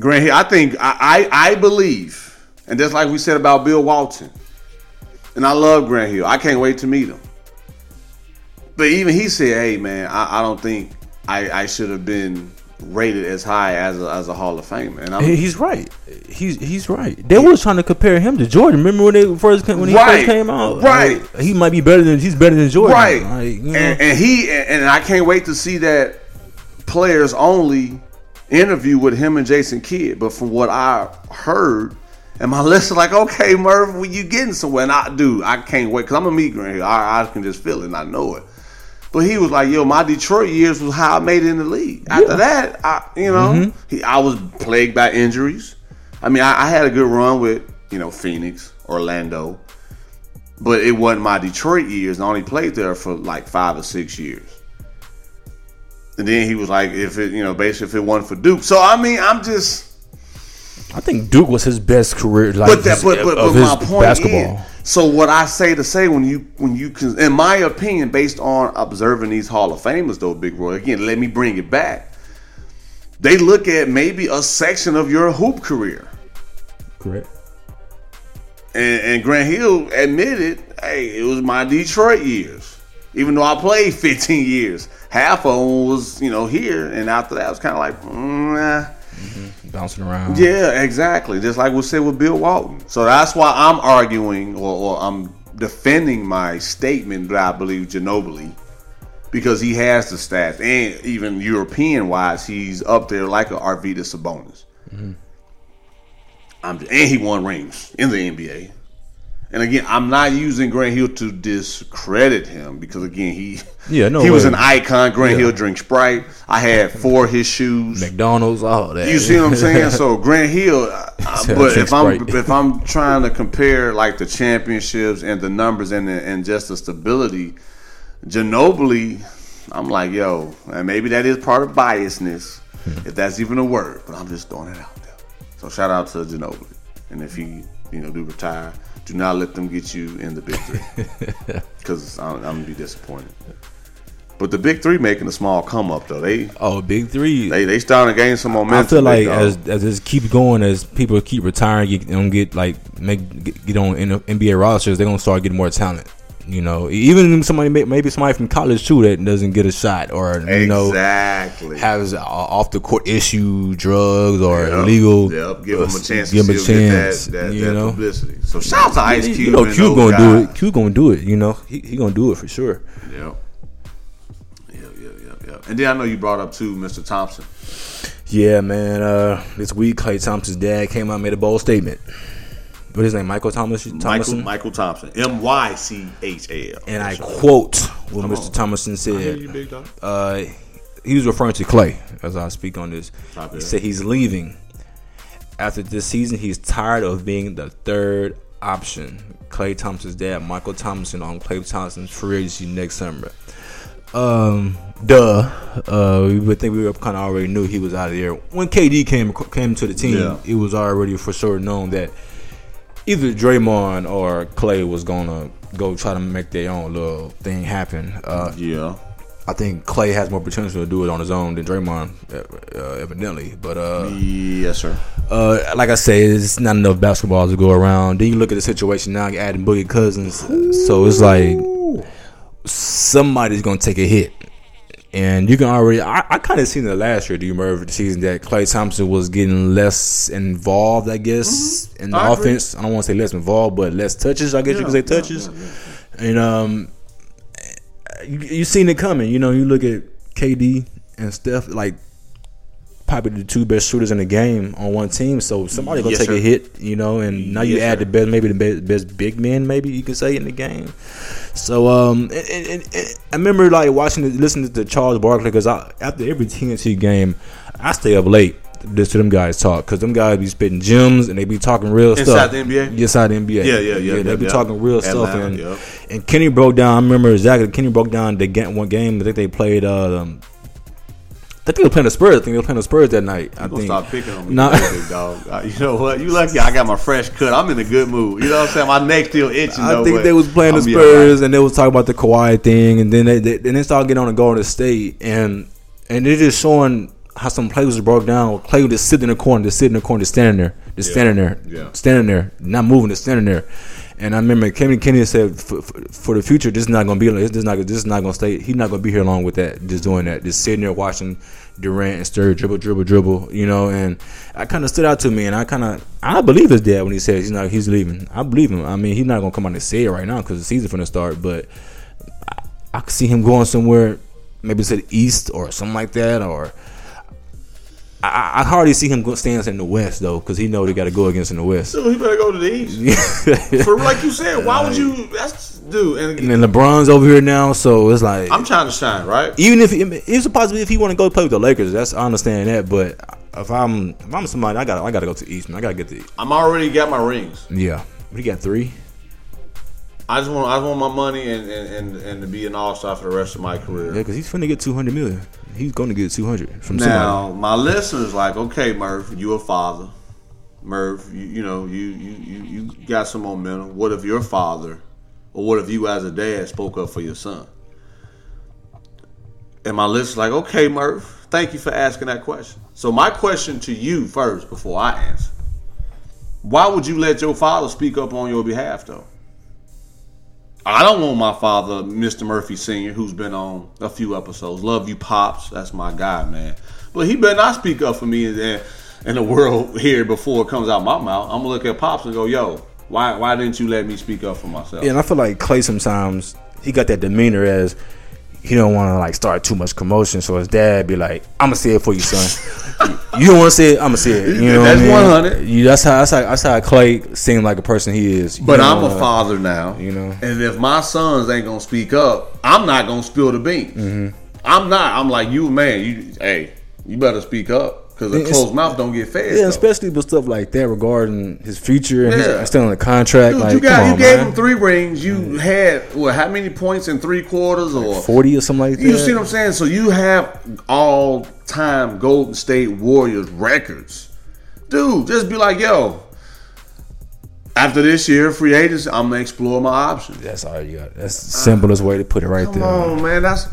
Grant Hill, I think I, I I believe, and just like we said about Bill Walton, and I love Grant Hill. I can't wait to meet him. But even he said, "Hey man, I, I don't think I, I should have been rated as high as a, as a Hall of Famer." And I'm, He's right. He's he's right. They was trying to compare him to Jordan. Remember when they first came, when he Right. first came out? Right. Like, he might be better than he's better than Jordan. Right. Like, you know, and, and he and I can't wait to see that players only interview with him and Jason Kidd. But from what I heard, And my [LAUGHS] listeners like, okay, Merv, when you getting somewhere? And I do, I can't wait because I'm a meat Grant Hill. I, I can just feel it and I know it. But he was like, yo, my Detroit years was how I made it in the league. After that, I, you know, Mm-hmm. he, I was plagued by injuries. I mean, I, I had a good run with, you know, Phoenix, Orlando, but it wasn't my Detroit years. I only played there for like five or six years. And then he was like, if it, you know, basically if it wasn't for Duke. So I mean, I'm just. I think Duke was his best career, like But that, his- but, but, of but his my point basketball. is, so what I say to say when you when you can, in my opinion, based on observing these Hall of Famers, though, Big Roy, again, let me bring it back. They look at maybe a section of your hoop career, Correct. and, and Grant Hill admitted, hey, it was my Detroit years. Even though I played [LAUGHS] 15 years, half of them was you know here, and after that, I was kind of like, mm, nah. Bouncing around. Yeah, exactly. Just like we said with Bill Walton. So that's why I'm arguing or, or I'm defending my statement that I believe Ginobili because he has the stats and even European wise, he's up there like a Arvydas Sabonis. Mm-hmm. I'm, and he won rings in the NBA. And again, I'm not using Grant Hill to discredit him because again, he Yeah, no he was an icon. Grant Yeah. Hill drink Sprite. I had four of his shoes. McDonald's, all that. You see what I'm [LAUGHS] saying? So Grant Hill, uh, [LAUGHS] but drink if I'm if I'm [LAUGHS] trying to compare like the championships and the numbers and the, and just the stability, Ginobili, I'm like, yo, and maybe that is part of biasness, Hmm. if that's even a word. But I'm just throwing it out there. So shout out to Ginobili, and if he you know do retire, do not let them get you in the big three, [LAUGHS] because I'm, I'm gonna be disappointed. But the big three making a small come up though. They Oh, big three. they they starting to gain some momentum. I feel like as as this keeps going, as people keep retiring, get, don't get like make get, get on in NBA rosters, they're gonna start getting more talent. You know, even somebody maybe somebody from college too that doesn't get a shot or you know exactly. has off the court issue, drugs or Yep, illegal. Yep, give him a chance. Give to him a chance. That, that, you that know, publicity. So shout out to Ice Cube. you know, Q gonna do it. Q gonna do it. You know, he, he gonna do it for sure. Yep. Yep, yep, yep, yep. And then I know you brought up too, Mr. Thompson. Yeah, man. Uh, this week, Klay Thompson's dad came out and made a bold statement. What is his name? Michael Thomas Michael Thomason. Mychal Thompson. M Y C H A L. and I quote what Mr. on. Thomason I hear said. you, big dog. Uh, he was referring to Klay as I speak on this. Top He it. said he's leaving after this season. He's tired of being the third option. Klay Thompson's dad, Mychal Thompson, on Klay Thompson's free agency next summer. Um, duh. Uh, we would think we kind of already knew he was out of there when KD came came to the team. Yeah. It was already for sure known that either Draymond or Klay was gonna go try to make their own little thing happen. Uh, Yeah. I think Klay has more potential to do it on his own than Draymond, uh, uh, evidently. But uh, Yes, sir. uh, like I say, it's not enough basketballs to go around. Then you look at the situation now, you're adding Boogie Cousins, so it's like somebody's gonna take a hit. And you can already, I, I kind of seen it last year, do you remember the season that Klay Thompson was getting less involved, I guess, in the Mm-hmm. I agree. offense. I don't want to say less involved, but less touches, I guess you Yeah, could say yeah, touches. And um, you, you seen it coming. You know, you look at KD and Steph, like probably the two best shooters in the game on one team. So somebody gonna Yes, take sir. a hit, you know. And now you Yes, add sir. the best, maybe the best, best big men, maybe you could say in the game. So um, and, and, and- I remember like watching, listening to Charles Barkley because after every TNT game, I stay up late. Just to them guys talk because them guys be spitting gems and they be talking real stuff. Inside the NBA? Inside the NBA. Yeah, yeah, yeah, They yeah, be yeah. talking real stuff and and Kenny broke down. I remember exactly. Kenny broke down the game, one game. I think they played. Uh, um, I think they were playing the Spurs. I think they were playing the Spurs that night. I I'm think. stop picking on me, Nah. big dog. Uh, You know what? You lucky I got my fresh cut. I'm in a good mood. You know what I'm saying? My neck still itching. I though, think they was playing the I'll be Spurs, and they was talking about the Kawhi thing, and then they, they then they started getting on the Golden State, and and they're just showing how some players broke down. Klay was just sitting in the corner, just sitting in the corner, just standing there, just standing there, Yeah. standing there, not moving, just standing there. And I remember Kevin Kennedy said, for, for, for the future, this is not going to be like this. Is not this is not going to stay. He's not going to be here long with that. Just doing that, just sitting there watching Durant and Sturr dribble, dribble, dribble. You know, and I kind of stood out to me, and I kind of I believe his dad when he says he's not he's leaving. I believe him. I mean, he's not going to come out and say it right now because the season finna start, but I, I could see him going somewhere, maybe to the east or something like that, or I, I hardly see him go stands in the West though, because he know they got to go against in the West. Dude, he better go to the East. [LAUGHS] For like you said, why would you? That's dude. And, And then LeBron's over here now, so it's like I'm trying to shine, right? even if it's a possibility if he want to go play with the Lakers, that's I understand that. But if I'm if I'm somebody, I got I got to go to East, man. I got to get the I'm already got my rings. yeah. He got three. I just want I just want my money and and, and, and to be an all star for the rest of my career. Yeah, because he's finna get two hundred million. He's going to get two hundred from Now, my listeners like, okay, Murph, you a father. Murph, you, you know, you, you you you got some momentum. What if your father, or what if you as a dad spoke up for your son? And my listeners like, okay, Murph, thank you for asking that question. So my question to you first, before I answer, why would you let your father speak up on your behalf, though? I don't want my father, Mr. Murphy Sr., who's been on a few episodes. Love you, Pops. That's my guy, man. But he better not speak up for me in, in the world here before it comes out my mouth. I'm going to look at Pops and go, yo, why why didn't you let me speak up for myself? Yeah, and I feel like Klay sometimes he got that demeanor as he don't want to like start too much commotion. So his dad be like, "I'm gonna say it for you, son. you don't want to say it, I'm gonna say it." You know, That's mean? 100. You, that's how that's how that's how Klay seemed like a person he is. You But I'm a father now, you know. And if my sons ain't gonna speak up, I'm not gonna spill the beans. Mm-hmm. I'm not. I'm like you, man. You, hey, you better speak up because a closed mouth don't get fed. Yeah, though. especially with stuff like that regarding his future and Yeah. he's still in the contract. Dude, like, you got come you on, gave man. him three rings. You had what? How many points in three quarters or forty or something like that. You see what I'm saying? So you have all time Golden State Warriors records. Dude, just be like, yo, after this year, free agency, I'm gonna explore my options. That's all you got. That's the simplest way to put it right Come there. on, man. That's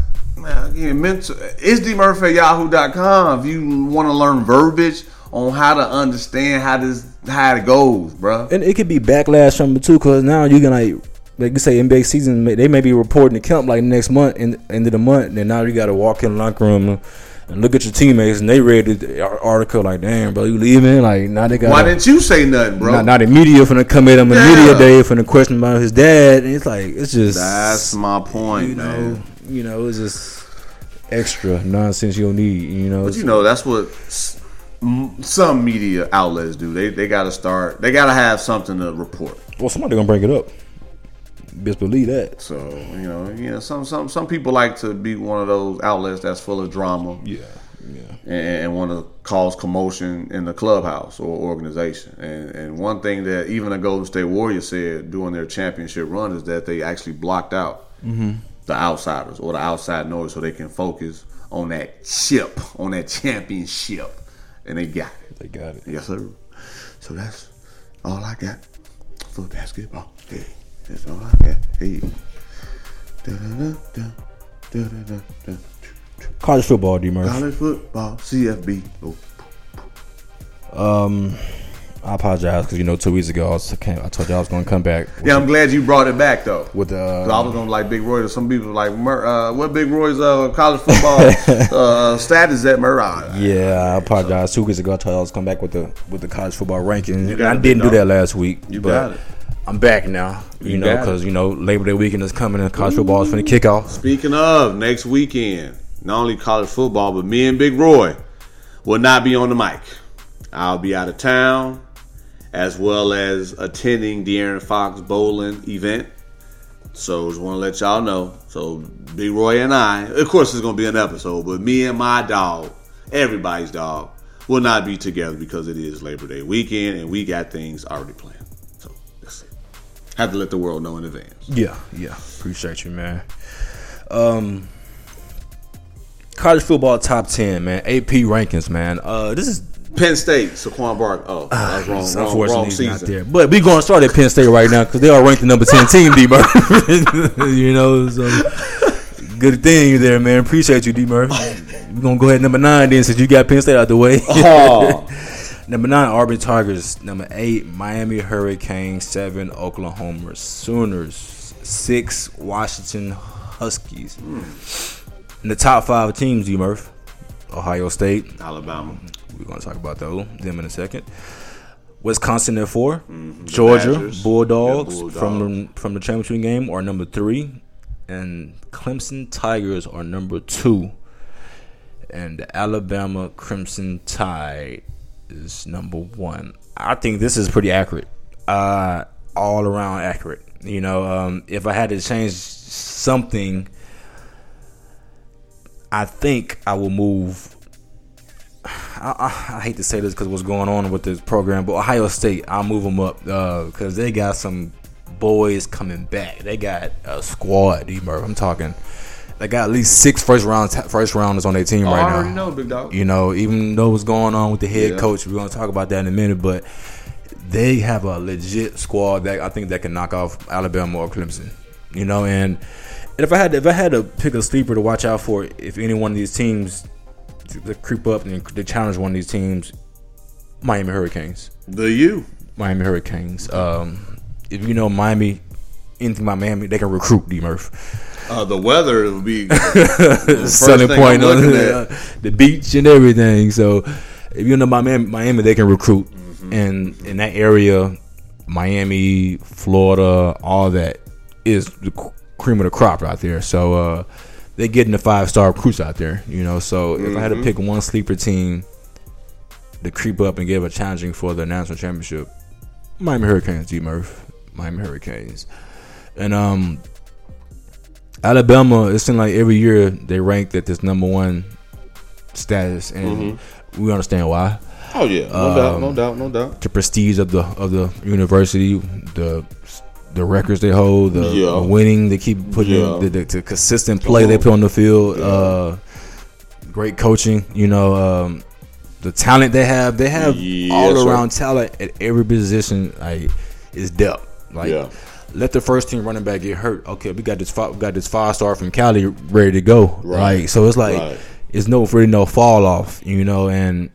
man, again, mental it's dmurphy at yahoo.com if you want to learn verbiage on how to understand how this how it goes, bro. And it could be backlash from it too, because now you can like, like you say, NBA season, they may be reporting the camp like next month, in end of the month, and now you got to walk in the locker room and look at your teammates, and they read the article like, damn, bro, you leaving? Like now they got. Why didn't you say nothing, bro? Now, now the media finna come at him Yeah. media day finna question about his dad, and it's like it's just That's my point, you know, man. You know, it's just extra nonsense you don't need. You know, But you know, that's what some media outlets do. They they got to start. They got to have something to report. well, somebody gonna bring it up. Best believe that. So you know, you know, some some some people like to be one of those outlets that's full of drama Yeah, yeah. and, and want to cause commotion in the clubhouse or organization. And and one thing that even the Golden State Warriors said during their championship run is that they actually blocked out mm-hmm. The outsiders or the outside noise so they can focus on that chip, on that championship, and they got it. They got it. Yes, sir. So that's all I got for basketball. Hey, that's all I got. Hey. Da-da-da-da, da-da-da-da. College football, D Murph. College football, CFB. Oh. Um, I apologize because you know two weeks ago I, was, came, I told you I was going to come back. Yeah, I'm glad you brought it back though. with the 'Cause I was gonna like Big Roy. Some people like, uh, "What Big Roy's uh, college football [LAUGHS] uh, status at Murray?" yeah, I apologize. Two weeks ago I told you I was coming back with the with the college football rankings. I didn't do that last week. You but got it. I'm back now. You, You know, because you know Labor Day weekend is coming and college football is finna kick off. Speaking of next weekend, not only college football, but me and Big Roy will not be on the mic. I'll be out of town, as well as attending De'Aaron Fox bowling event. So just want to let y'all know. So Big Roy and I, of course, it's gonna be an episode, but me and my dog, everybody's dog, will not be together because it is Labor Day weekend and we got things already planned. So that's it. Have to let the world know in advance. Yeah, yeah. Appreciate you, man. Um, college football top ten, man. AP rankings, man. Uh, this is Penn State, Saquon Barkley. Oh, ah, that was wrong, wrong, wrong unfortunately not season. there. But we gonna start at Penn State right now because they are ranked the number ten team, D Murph. [LAUGHS] you know, so good thing you there, man. Appreciate you, D Murph. We're gonna go ahead number nine then since you got Penn State out the way. Oh, [LAUGHS] Number nine, Auburn Tigers. Number eight, Miami Hurricanes. Seven, Oklahoma Sooners. Six, Washington Huskies. Hmm. In the top five teams, D Murph, Ohio State. Alabama. We're going to talk about those them in a second. Wisconsin at 4 Georgia Bulldogs, Yeah, Bulldogs. from the, from the championship game are number three, and Clemson Tigers are number two. and the Alabama Crimson Tide is number one. I think this is pretty accurate, uh, all around accurate. You know, um, if I had to change something, I think I will move. I, I, hate to say this because what's going on with this program, but Ohio State, I'll move them up uh, because they got some boys coming back. They got a squad, D Murph. I'm talking. They got at least six first round first rounders on their team Oh, right I now. already know, big dog. You know, even though what's going on with the head Yeah. coach, we're gonna talk about that in a minute, but they have a legit squad that I think that can knock off Alabama or Clemson. You know, and if I had to, if I had to pick a sleeper to watch out for, if any one of these teams to, creep up and to challenge one of these teams, Miami Hurricanes. The U. Miami Hurricanes. Um, if you know Miami, anything about Miami, they can recruit D Murph. Uh, the weather will be [LAUGHS] selling point on the, the beach and everything. So if you know Miami, Miami they can recruit, Mm-hmm. and in that area, Miami, Florida, all that is the cream of the crop out there. So uh, they getting the five star recruits out there. You know, so if I had to Mm-hmm. pick one sleeper team to creep up and give a challenging for the national championship, Miami Hurricanes, D Murph, Miami Hurricanes, and um. Alabama, it seems like every year they ranked at this number one status, and we understand why. Oh yeah, no doubt, no doubt, no doubt. The prestige of the of the university, the the records they hold, the, Yeah. the winning they keep putting, Yeah. the, the, the consistent play they put on the field, uh, great coaching. You know, um, the talent they have, they have all sir. around talent at every position. Like is depth. Like Yeah. let the first team running back get hurt. Okay, we got this five, we got this five star from Cali ready to go. Right. Like so, it's like Right. it's no really no fall off. You know, and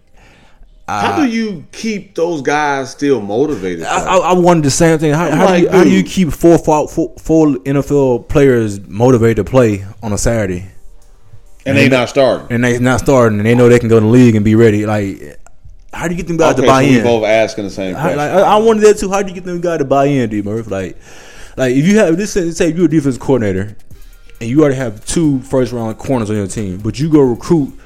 How do you keep those guys still motivated? I? I, I wanted the same thing. How, how do you like, how do you keep four, four, four, NFL players motivated to play on a Saturday and they not starting. and they not starting and they know they can go to the league and be ready? Like, how do you get them guys Okay, to buy so we in? both asking the same I, question. like, I, I wanted that too. How do you get them guys to buy in, D Murph? Like, like if you have this, say say you're a defense coordinator and you already have two first round corners on your team, but you go recruit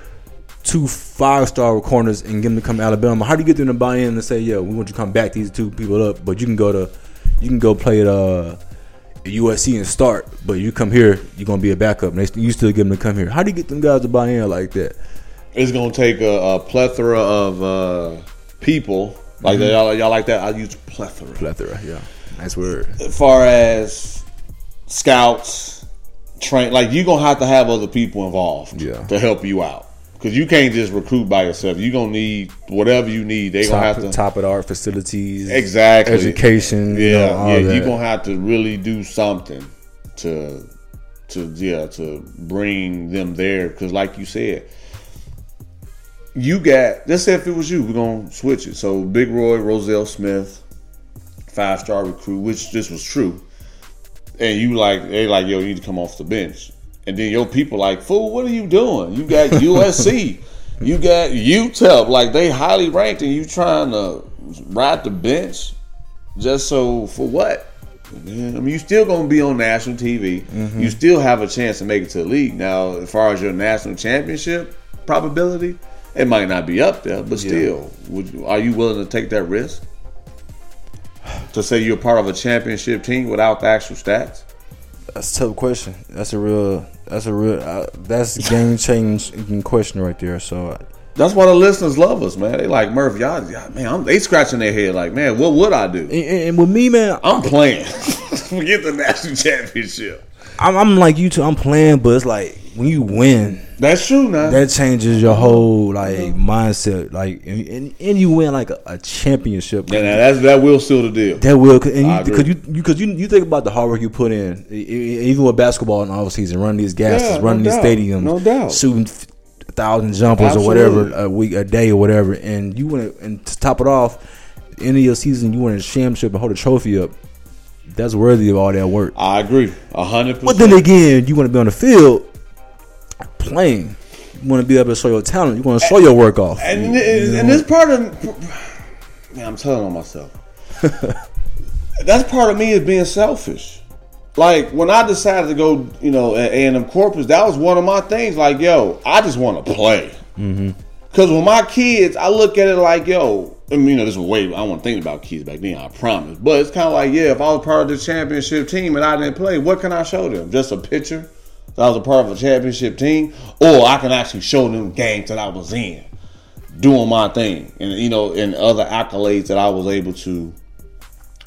two five star corners and get them to come to Alabama. How do you get them to buy in and say, "Yo, we want you to come back these two people up," but you can go to you can go play at uh, USC and start, but you come here, you're gonna be a backup. And they, you still get them to come here. How do you get them guys to buy in like that? it's gonna take a, a plethora of uh, people. Like Mm-hmm. y'all, y'all like that? I use plethora. Plethora, yeah, nice word. As far as scouts, train, like you're gonna have to have other people involved Yeah. to help you out. Because you can't just recruit by yourself. You're gonna need whatever you need. They gonna have to top of the art facilities, exactly education, you Yeah, know, all yeah. that. You're gonna have to really do something to, to yeah, to bring them there. Because like you said, you got. Let's say if it was you, we're gonna switch it. So Big Roy, Roselle Smith, five star recruit, which this was true. And you like they like yo, you need to come off the bench. And then your people like, fool, what are you doing? You got USC, [LAUGHS] you got UTEP, like they highly ranked, and you trying to ride the bench just so for what? Man, I mean, you still gonna be on national TV. Mm-hmm. You still have a chance to make it to the league. Now, as far as your national championship probability, it might not be up there, but still, would you, are you willing to take that risk to say you're part of a championship team without the actual stats? That's a tough question. That's a real. That's a real. Uh, that's [LAUGHS] game changing question right there. So uh, That's why the listeners love us, man. They like Murph, y'all, y'all man. I'm, they scratching their head like, man, what would I do? and, and with me, man, I'm playing. [LAUGHS] Forget the national championship. I'm, I'm like you too. I'm playing, but it's like when you win, That's true now. that changes your whole like uh-huh. mindset. Like and, and, and you win like a, a championship. and that's that will seal the deal. That will, and you, because you, because you, you think about the hard work you put in, even with basketball in the offseason, running these gases, Yeah, no running these doubt. stadiums, No doubt. shooting thousand jumpers or whatever a week, a day or whatever, and you want to, and to top it off, end of your season, you win a championship and hold a trophy up. That's worthy of all that work. I agree, a hundred But then again, you want to be on the field playing. You want to be able to show your talent. You want to show your work off. And and, you and this part of man, I'm telling on myself. [LAUGHS] that's part of me is being selfish. Like when I decided to go, you know, at A and M Corpus, that was one of my things. Like, yo, I just want to play. Mm-hmm. Because with my kids, I look at it like, yo, I mean, you know, this is way I wasn't think about kids back then. I promise, but it's kind of like, yeah, if I was part of the championship team and I didn't play, what can I show them? Just a picture that I was a part of a championship team, or I can actually show them games that I was in, doing my thing, and you know, and other accolades that I was able to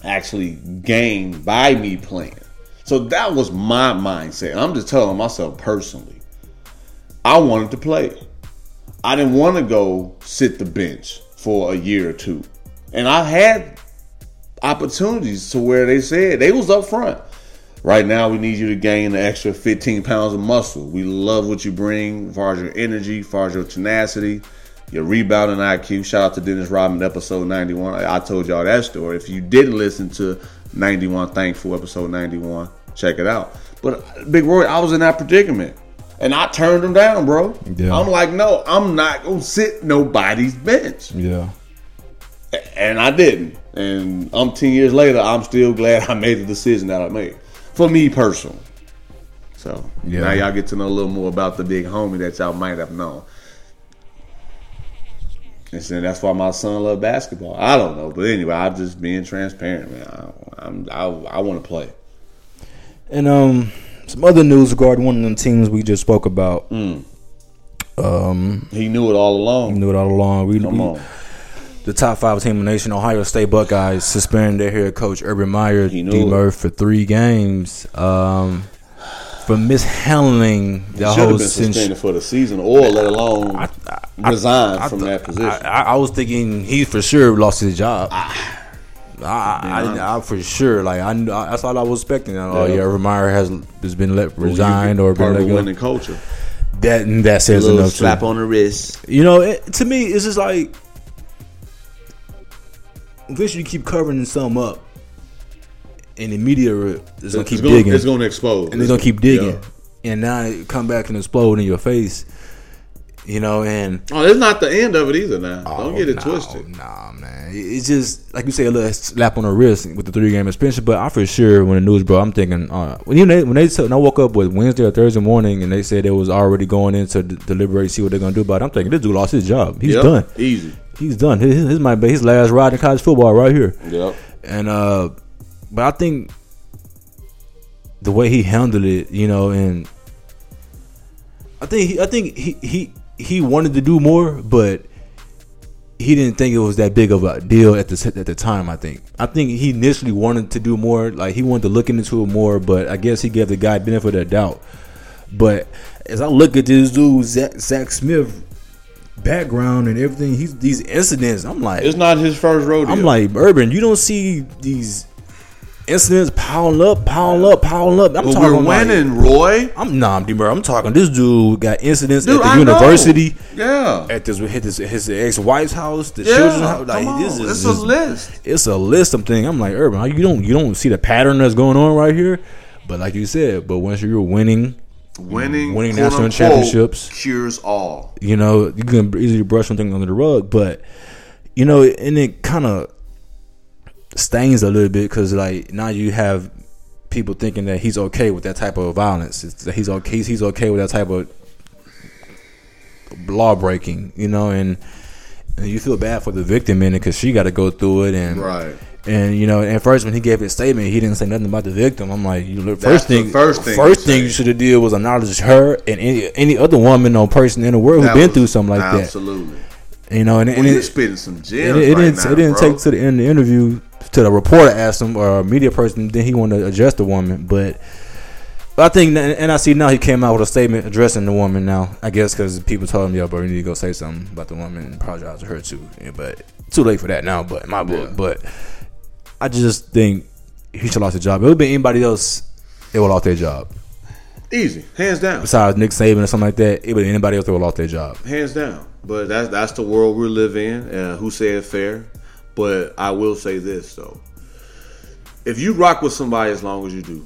actually gain by me playing. So that was my mindset. I'm just telling myself personally, I wanted to play. I didn't want to go sit the bench for a year or two. And I had opportunities to where they said they was up front. Right now, we need you to gain an extra 15 pounds of muscle. We love what you bring as far as your energy, as far as your tenacity, your rebounding IQ. Shout out to Dennis Rodman, episode 91. I, I told y'all that story. If you didn't listen to 91, thankful episode 91, check it out. But uh, Big Roy, I was in that predicament. And I turned him down, bro. Yeah. I'm like, no, I'm not gonna sit nobody's bench. Yeah. And I didn't. And umpteen years later, I'm still glad [LAUGHS] I made the decision that I made. For me personally. So Yeah. now y'all get to know a little more about the big homie that y'all might have known. And so that's why my son love basketball. I don't know, but anyway, I'm just being transparent, man. I, I'm, I, I want to play. And um, some other news regarding one of them teams we just spoke about. Mm. Um, He knew it all along. He knew it all along. We, Come we- on, the top five team in the nation, Ohio State Buckeyes, suspended their head coach Urban Meyer, D. Murph for three games um, for mishandling he the should have whole been sin- suspended for the season, or let alone resign from that position. I, I, I was thinking he for sure lost his job. Ah. I, I, I, I for sure like I, I that's all I was expecting. Oh Yeah. Urban Meyer has has been let resigned get or part been of let go. winning culture. That that says enough. slap too. on the wrist. You know, it, to me, it's just like eventually you keep covering some up, and the media is gonna It's keep gonna, digging, It's going to explode. and they're gonna keep digging, Yeah. and now it come back and explode in your face. You know, and Oh, it's not the end of it either. Now, don't Oh, get it nah, twisted. Nah, man. It's just like you say, a little slap on the wrist with the three game suspension. But I for sure, when the news broke, I'm thinking uh, when you when they when I woke up with Wednesday or Thursday morning and they said it was already going into d- deliberate, see what they're gonna do about. it, I'm thinking this dude lost his job. He's Yep, done. Easy. He's done. His, his might be his last ride in college football right here. Yep. And uh, but I think the way he handled it, you know, and I think he, I think he he he wanted to do more, but he didn't think it was that big of a deal at the at the time. I think I think he initially wanted to do more, like he wanted to look into it more, but I guess he gave the guy benefit of the doubt. But as I look at this dude, Zach, Zach Smith background and everything, he's these incidents. I'm like, It's not his first rodeo. I'm like, Urban, you don't see these incidents piling up, piling up, piling up. I'm but talking we're like- winning, Roy. I'm nah, I'm, I'm talking. This dude got incidents Dude, at the I know. university, Yeah. at this hit his his ex wife's house, the Yeah. children's house. Like Come this on. is it's just- a list. It's a list of things. I'm like, Urban, you don't you don't see the pattern that's going on right here. But like you said, but once you're winning, Winning, Winning national championships. cures all. you know, you can easily brush something under the rug, but you know, and it kind of stains a little bit because like now you have people thinking that he's okay with that type of violence. It's, he's okay. He's okay with that type of law breaking, you know, and, and you feel bad for the victim in it because she got to go through it and Right. and you know, at first when he gave his statement, he didn't say nothing about the victim. I'm like, you look, first thing, first thing first thing you should have did was acknowledge her and any any other woman or person in the world who's been through something like that. Absolutely. You know, and, and it, spitting some gems it right didn't now, it didn't take to the end of the interview to the reporter asked him or a media person then he wanted to address the woman, but. But I think, and I see now he came out with a statement addressing the woman. Now I guess because people told him, "Yo, bro, you need to go say something about the woman and apologize to her too." Yeah, but too late for that now. But in my book, Yeah. but I just think he should lost his job. It would be anybody else, they would lost their job. Easy, hands down, Besides Nick Saban or something like that, it would anybody else that would lost their job. hands down. But that's that's the world we live in. Uh, who said fair? But I will say this though: if you rock with somebody as long as you do,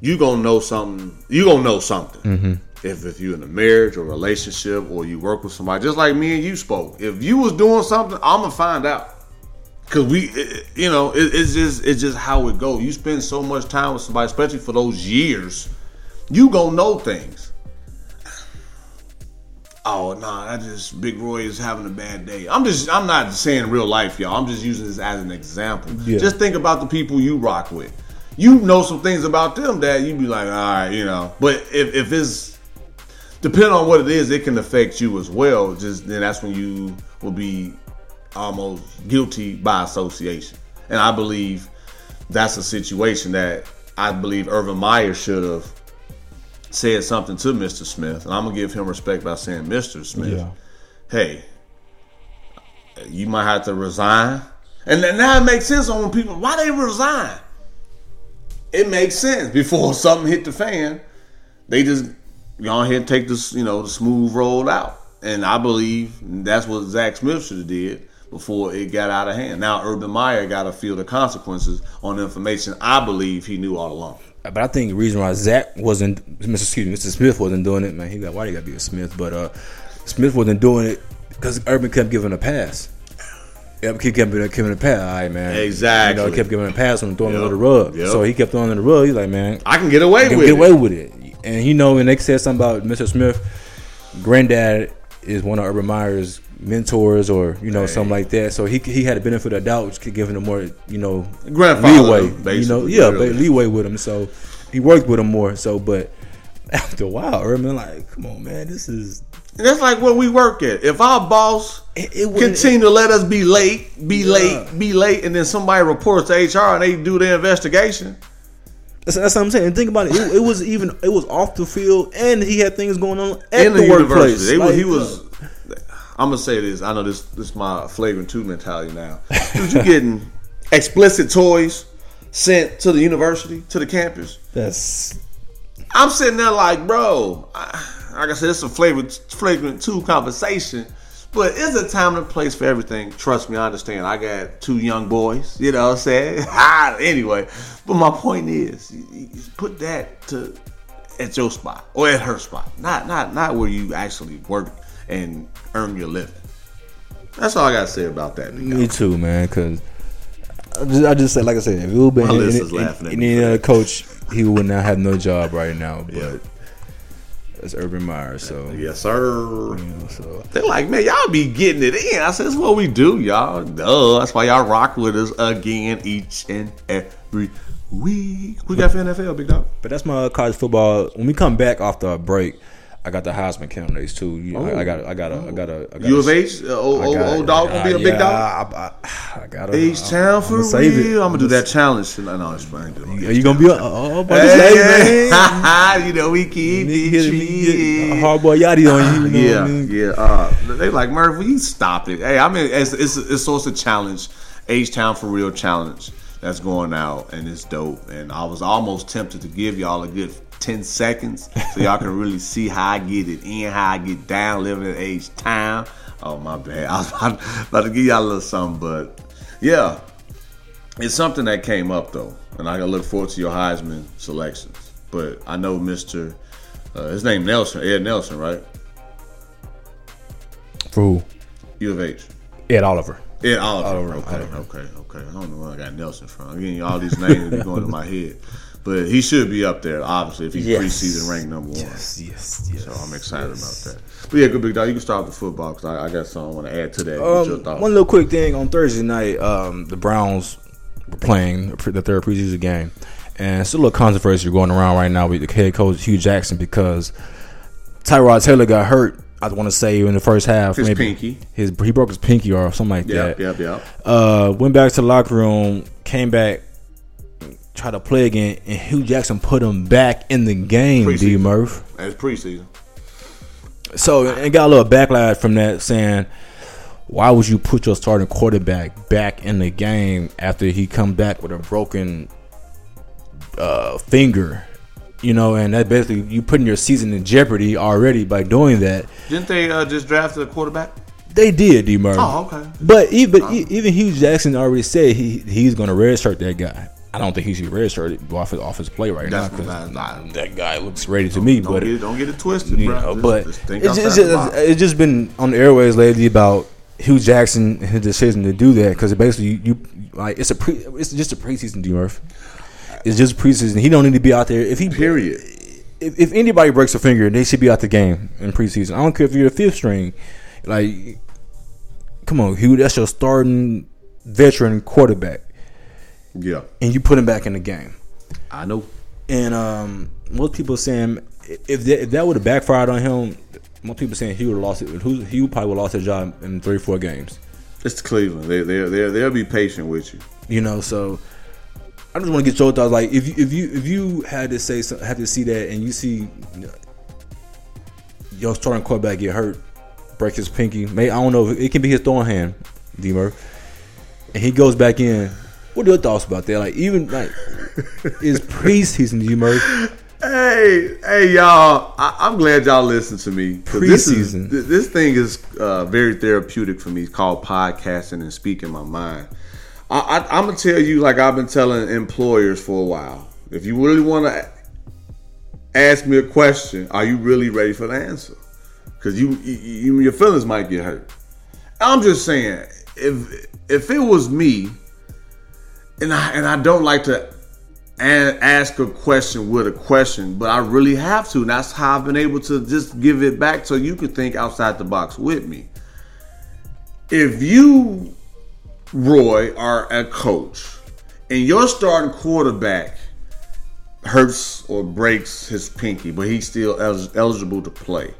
you gonna know something. You gonna know something. Mm-hmm. If if you're in a marriage or relationship or you work with somebody, just like me and you spoke. If you was doing something, I'm gonna find out. Cause we, it- you know, it, it's just it's just how it goes. You spend so much time with somebody, especially for those years, you gonna know things. Oh nah, that just Big Roy is having a bad day. I'm just I'm not saying real life, y'all. I'm just using this as an example. Yeah. Just think about the people you rock with. You know some things about them that you'd be like, all right, you know. But if if it's depending on what it is, it can affect you as well. Just then that's when you will be almost guilty by association. And I believe that's a situation that I believe Urban Meyer should have said something to Mr. Smith. And I'm gonna give him respect by saying, Mr. Smith, Yeah. hey, you might have to resign. And then now it makes sense on when people why they resign. It makes sense before [LAUGHS] something hit the fan. They just go ahead and take this, you know, the smooth roll out. And I believe that's what Zach Smith should have did before it got out of hand. Now Urban Meyer got to feel the consequences on the information I believe he knew all along. But I think the reason why Zach wasn't, Mr. Excuse me, Mr. Smith wasn't doing it, man. He got why he got to be a Smith, but uh, Smith wasn't doing it because Urban kept giving a pass. Yep, kept giving giving a pass. All right, man. Exactly. You know, he kept giving a pass and throwing Yep. under the rug. Yep. So he kept throwing under the rug. He's like, man, I can get away get, with get it. away with it. And you know, when they said something about Mr. Smith, granddad is one of Urban Meyer's mentors, or you know, something like that. So he he had a benefit of doubt, which could give him more, you know, leeway. You know, yeah, really. but leeway with him. So he worked with him more. So, but [LAUGHS] after a while, Urban like, come on, man, this is And that's like where we work at. If our boss It- it continue to let us be late, be Yeah. late, be late, and then somebody reports to HR and they do the investigation. That's, that's what I'm saying. And think about it. it. It was even it was off the field, and he had things going on at in the, the, workplace. university. They, was- he was. I'm gonna say this. I know this. This is my flagrant two mentality now. Dude, you getting [LAUGHS] explicit toys sent to the university to the campus? That's I'm sitting there like, bro. I, like I said, it's a flagrant, flagrant two conversation. But it's a time and a place for everything. Trust me, I understand. I got two young boys. You know what I'm saying? [LAUGHS] Ah, anyway, but my point is, put that to at your spot or at her spot, not not not where you actually work and earn your living. That's all I gotta say about that. Me too, man. Because I just, I just said, like I said, if it would been any, any, any other coach, he would not have no job right now. [LAUGHS] But Yeah. that's Urban Meyer, so Yes, sir. you know, so They're like, man, y'all be getting it in. I said, that's what we do, y'all. Duh. That's why y'all rock with us again each and every week. We got NFL, big dog. But that's my college football. When we come back after the break, I got the Heisman candidates too. You- I, I got, I got, a, I got a, I got U a- of H, uh, old, old, old dog gonna be a uh, big dog. I, I, I got H town for real. save it. I'm gonna do that challenge. No, no, it's fine. Are you gonna be? a, about to Hey, man. [LAUGHS] you know we keep it hit me, get hard boy Yachty on you. you know [LAUGHS] yeah, I mean? yeah. Uh, they like Murph. Will you stop it? Hey, I mean, it's it's it's also a challenge, H Town for real challenge that's going out, and it's dope. And I was almost tempted to give y'all a good ten seconds so y'all can really see how I get it in, how I get down living in H Town. Oh my bad, [LAUGHS] I was about, about to give y'all a little something, but yeah, it's something that came up though, and I look forward to your Heisman selections. But I know Mister. Uh, his name Nelson, Ed Nelson, right? Who? U of H. Ed Oliver. Ed Oliver. Oliver, okay, Oliver. okay, okay. I don't know where I got Nelson from. I'm getting all these names going to my head. But he should be up there, obviously, if he's Yes. preseason ranked number one. Yes, yes, yes. So I'm excited about that. But yeah, good big dog. You can start with football because I, I got something I want to add to that. Um, one little quick thing on Thursday night, um, the Browns were playing the third preseason game, and it's a little controversy going around right now with the head coach Hue Jackson because Tyrod Taylor got hurt. I want to say in the first half, His maybe pinky. his he broke his pinky or something like Yep, that. yep, yep. Uh, went back to the locker room, came back, tried to play again, and Hue Jackson put him back in the game. D Murph. It's preseason. So it got a little backlash from that, saying, "Why would you put your starting quarterback back in the game after he come back with a broken uh, finger?" You know, and that basically you putting your season in jeopardy already by doing that. Didn't they uh, just draft a quarterback? They did, D. Murray. Oh, okay. But even e- even Hue Jackson already said he he's going to redshirt that guy. I don't think he should redshirt off his off his play right now because not- not- that guy looks ready to me. Don't but get, don't get it twisted, you bro. know, Just- but just think it's, outside it's just, it's just been on the airways lately about Hue Jackson and his decision to do that because basically you, you like it's a pre it's just a preseason D Murph. It's just preseason. He don't need to be out there if he Period. if, if anybody breaks a finger, they should be out the game in preseason. I don't care if you're the fifth string. Like, come on, Hue, that's your starting veteran quarterback, Yeah, and you put him back in the game. I know. And um, most people saying if that, if that would have backfired on him, most people saying he would have lost it. Who he probably would have lost his job in three four games. It's Cleveland. They they they they'll be patient with you. You know, so I just want to get your thoughts. Like, if you if you if you had to say some, had to see that, and you see your starting quarterback get hurt, break his pinky. May I don't know. It can be his throwing hand, Demer, and he goes back in. What are your thoughts about that? Like, even like is preseason, Demer? Hey, hey, y'all! I, I'm glad y'all listen to me. This, is, Preseason. this thing is uh, very therapeutic for me. It's called podcasting and speaking my mind. I, I, I'm gonna tell you, like I've been telling employers for a while. If you really want to ask me a question, are you really ready for the answer? Because you, you, you, your feelings might get hurt. I'm just saying, if if it was me, and I and I don't like to ask a question with a question, but I really have to. And that's how I've been able to just give it back so you can think outside the box with me. If you, Roy, are a coach and your starting quarterback hurts or breaks his pinky, but he's still el- eligible to play.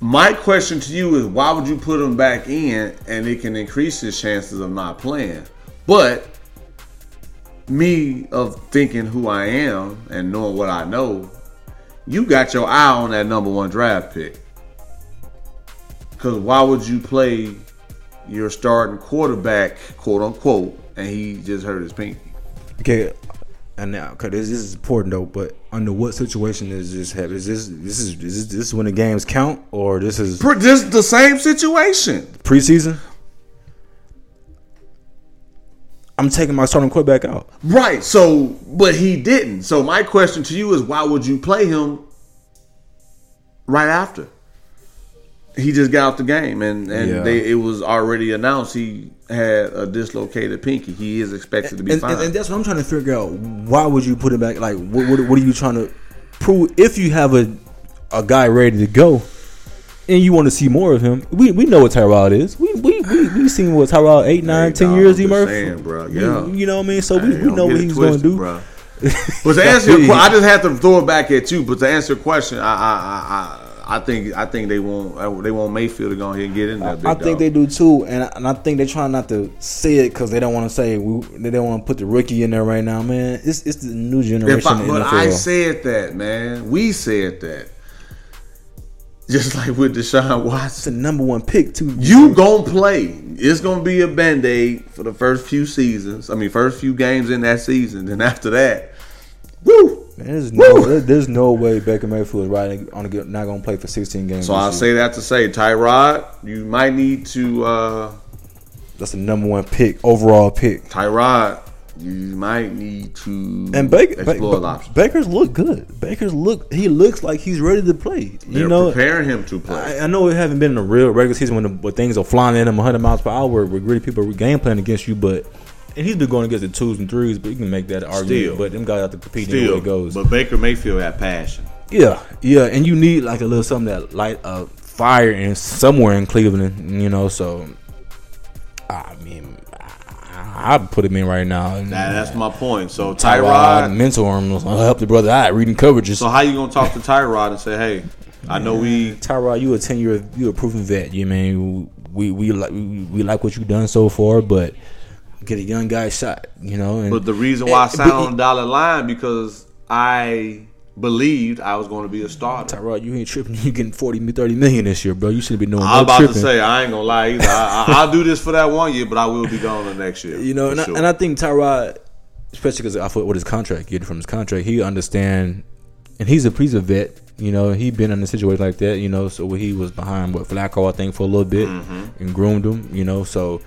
My question to you is why would you put him back in and it can increase his chances of not playing? But me of thinking who I am and knowing what I know, you got your eye on that number one draft pick. Cause why would you play your starting quarterback, quote unquote, and he just hurt his pinky? Okay, and now, cause this, this is important though. But under what situation is this? Have is this this is is this, this when the games count, or this is This the same situation. preseason? I'm taking my starting quarterback out. Right. So, but he didn't. So my question to you is, why would you play him right after? He just got out the game, and and Yeah. they, it was already announced he had a dislocated pinky. He is expected to be And, fine. and, and that's what I'm trying to figure out. Why would you put it back? Like, what, what, what are you trying to prove? If you have a a guy ready to go, and you want to see more of him, we we know what Tyrod is. We we we we seen what Tyrod eight, nine, ten dog, years. E just Murphy, saying, bro. We- Yeah. you know what I mean. So we, Hey, we know what he's going to do. bro. [LAUGHS] But to answer your question, I just have to throw it back at you. But to answer your question, I I I, I, I think I think they want uh, they want Mayfield to go ahead and get in there. I think they do too, and I, and I think they're trying not to say it because they don't want to say we, they don't want to put the rookie in there right now, man. It's it's the new generation. If I, but NFL. I said that, man. We said that. Just like with Deshaun it's Watson. the number one pick too. You gonna play. It's gonna be a band-aid for the first few seasons. I mean first few games in that season. Then after that, woo! There's no, there- there's no way Baker Mayfield is riding on a, not going to play for 16 games. So I say that to say, Tyrod, you might need to uh that's the number one pick, overall pick. Tyrod, you might need to And Baker, explore Ba- options. Baker's look good. Baker's look, he looks like he's ready to play. They're you know, preparing him to play. I, I know it haven't been in a real regular season when, the, when things are flying at him 100 miles per hour, where gritty people are game planning against you, but. And he's been going against the twos and threes, but you can make that argument. Still. but them guys have to compete anywhere Still, it goes. but Baker Mayfield had passion. Yeah, yeah, and you need like a little something that light a fire in somewhere in Cleveland, you know. So, I mean, I, put him in right now. And That, that's my point. So Tyrod, Tyrod, mentor him, I'll help the brother out reading coverages. so how you gonna talk to Tyrod and say, hey, I know we Tyrod, you a ten year, you a proven vet. You mean we we like we, we like what you've done so far, but get a young guy shot, you know. And But the reason why I Eh, but- on the dollar line because I believed I was going to be a starter. Tyrod, you ain't tripping. [LAUGHS] You getting 40, 30 million this year, bro. You should be doing I'm no about tripping. to say I ain't gonna lie either. I, I, I'll do this for that one year, but I will be gone the next year. [LAUGHS] You know, and, sure. I, and I think Tyrod, especially because I thought what his contract, getting from his contract, he understand, and he's a he's a vet. You know, he been in a situation like that. You know, so he was behind what Flacco, I think, for a little bit Mm-hmm. and groomed him. You know, so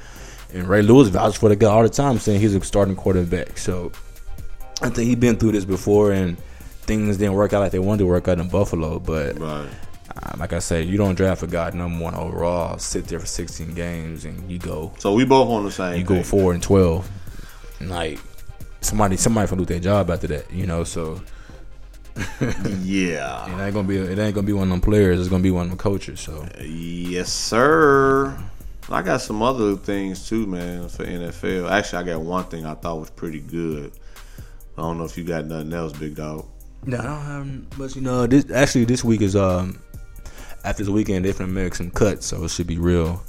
and Ray Lewis vouched for the guy all the time, saying he's a starting quarterback. So I think he been through this before, and things didn't work out like they wanted to work out in Buffalo. But right. uh, like I said, you don't draft a guy number one overall, sit there for 16 games, and you go So we both on the same. you go page. four and twelve, and like somebody somebody can lose their job after that, you know. So [LAUGHS] yeah. It ain't gonna be. It ain't gonna be one of them players. It's gonna be one of them coaches. So Yes, sir. I got some other things too, man, for NFL. Actually, I got one thing I thought was pretty good. I don't know if you got nothing else, big dog. No, I don't have much. You know, this actually this week is um after the weekend they finna make some cuts, so it should be real.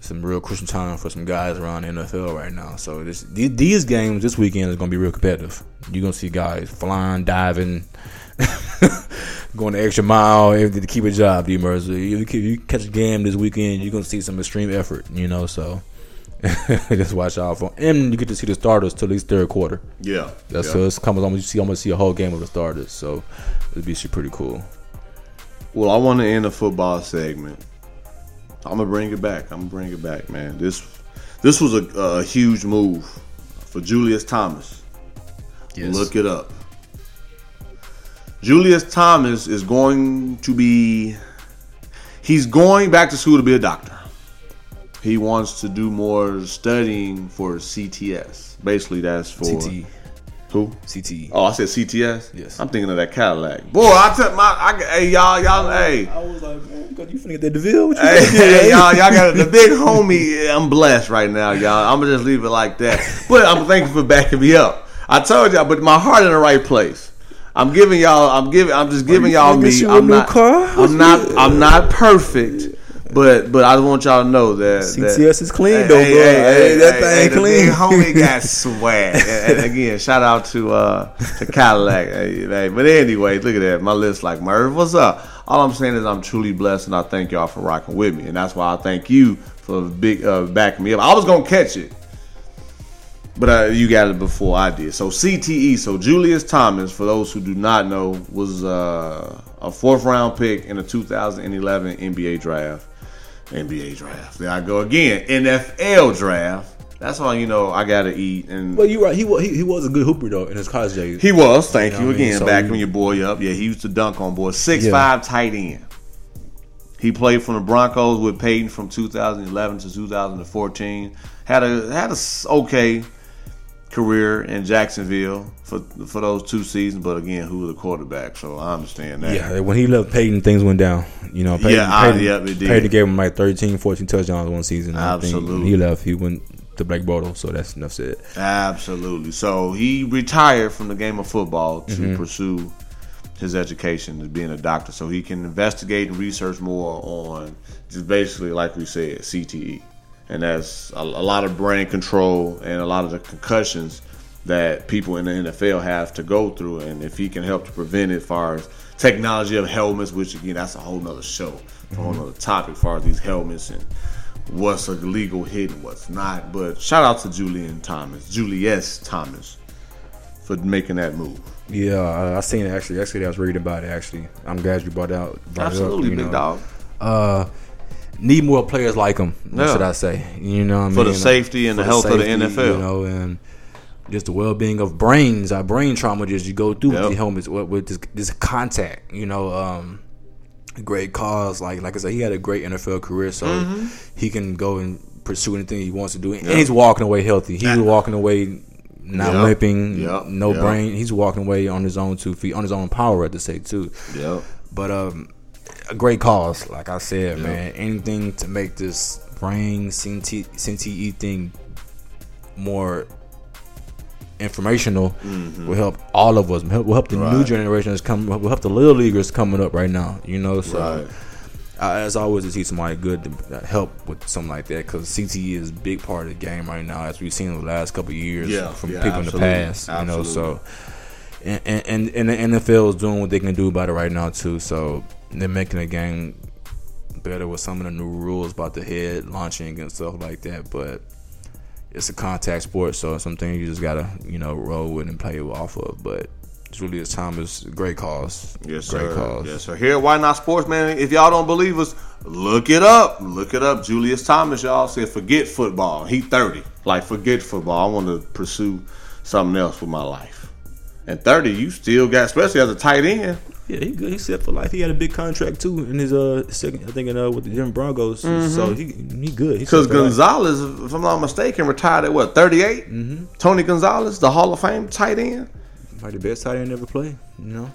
Some real crucial time for some guys around the NFL right now. So this these, games this weekend is gonna be real competitive. You're gonna see guys flying, diving, [LAUGHS] going the extra mile to keep a job. D Mercer, you, you catch a game this weekend, you're gonna see some extreme effort. You know, so [LAUGHS] just watch out for. And you get to see the starters till at least third quarter. Yeah. That's yeah. so it's coming. almost you see almost see a whole game of the starters. So it'd be pretty cool. Well, I want to end the football segment. I'm gonna bring it back. I'm gonna bring it back, man. This this was a, a huge move for Julius Thomas. Look it up. Julius Thomas is going to be. He's going back to school to be a doctor. He wants to do more studying for CTS. Basically, that's for CTE. who? CTE. Oh, I said CTS. Yes. I'm thinking of that Cadillac. Boy, I took my. I, hey, y'all, y'all, hey. I was like, man, God, you finna get that Deville? What you Hey, hey, [LAUGHS] y'all, y'all got the big homie. I'm blessed right now, y'all. I'm gonna just leave it like that. But I'm thank you for backing me up. I told y'all, but my heart in the right place. I'm giving y'all. I'm giving. I'm just giving y'all me. get you a I'm new not. car? I'm not. I'm not perfect. But but I want y'all to know that that- CTS is clean, Hey, though, hey, bro. hey, Hey, that thing the clean. big homie [LAUGHS] got swag. and, and again, shout out to uh to Cadillac. Hey, but anyway, look at that. My list like Merv. What's up? All I'm saying is I'm truly blessed, and I thank y'all for rocking with me, and that's why I thank you for big uh, backing me up. I was gonna catch it, but uh, you got it before I did. So CTE. So Julius Thomas, for those who do not know, was uh, a fourth round pick in the 2011 NBA draft. NBA draft. There I go again. NFL draft. That's why you know I gotta eat. And Well, you right. He was he, he was a good hooper though in his college days. he was. Thank You know what I mean? again. So backing you- your boy up. Yeah, he used to dunk on boys. Six Yeah. five tight end. He played from the Broncos with Peyton from 2011 to 2014. Had a had a okay career in Jacksonville for for those two seasons. But again, who was the quarterback? So I understand that. Yeah, when he left Peyton, things went down. You know, Peyton, Yeah, I- Peyton, it did. Peyton gave him like 13, 14 touchdowns one season. Absolutely. He left, he went to Blake Bortles, so that's enough said. Absolutely. So he retired from the game of football to Mm-hmm. pursue his education as being a doctor, so he can investigate and research more on just basically, like we said, CTE, and that's a, a lot of brain control and a lot of the concussions that people in the NFL have to go through, and if he can help to prevent it, as far as technology of helmets, which again that's a whole nother show, a whole nother topic, as far as these helmets and what's a legal hit and what's not. But shout out to Julian Thomas, Julius Thomas, for making that move. Yeah, I, I seen it actually. Actually, I was reading about it. Actually, I'm glad you brought it out. Brought Absolutely, it up, big know. dog. Uh, need more players like him. What Yeah. should I say? You know, what I mean? For the safety and For the health of the NFL. You know, and just the well-being of brains, our brain trauma just you go through Yep. with the helmets with, with this, this contact. You know, um, great cause. Like like I said, he had a great NFL career, so Mm-hmm. he can go and pursue anything he wants to do, and he's walking away healthy. He's walking away. Not Yep. limping, Yep. no Yep. brain. He's walking away on his own two feet, on his own power, I have to say too. Yep. But um, a great cause, like I said, man. Anything to make this brain CTE thing more informational will help all of us. Help, will help the new Mm-hmm. Right. generations come. Will help the little leaguers coming up right now. You know, so. Right. I, as always, to see somebody good to help with something like that because CTE is a big part of the game right now, as we've seen in the last couple of years Yeah, from yeah, people in the absolutely, past. You know, so and, and and the NFL is doing what they can do about it right now too. So they're making the game better with some of the new rules about the head launching and stuff like that. But it's a contact sport, so it's something you just gotta you know roll with and play off of. But Julius Thomas, great cause, Yes, great sir. cause. Yes, sir. Here at Why Not Sports, man. If y'all don't believe us, look it up. Look it up. Julius Thomas, y'all said, forget football. He 30. Like, forget football. I want to pursue something else with my life. And 30, you still got, especially as a tight end. Yeah, he good. He set for life. He had a big contract too in his uh second. I think in uh with the Denver Broncos. So he he good. Because. Gonzalez, if I'm not mistaken, retired at what, 38? Mm-hmm. Tony Gonzalez, the Hall of Fame tight end. Probably the best tight end ever played. You know.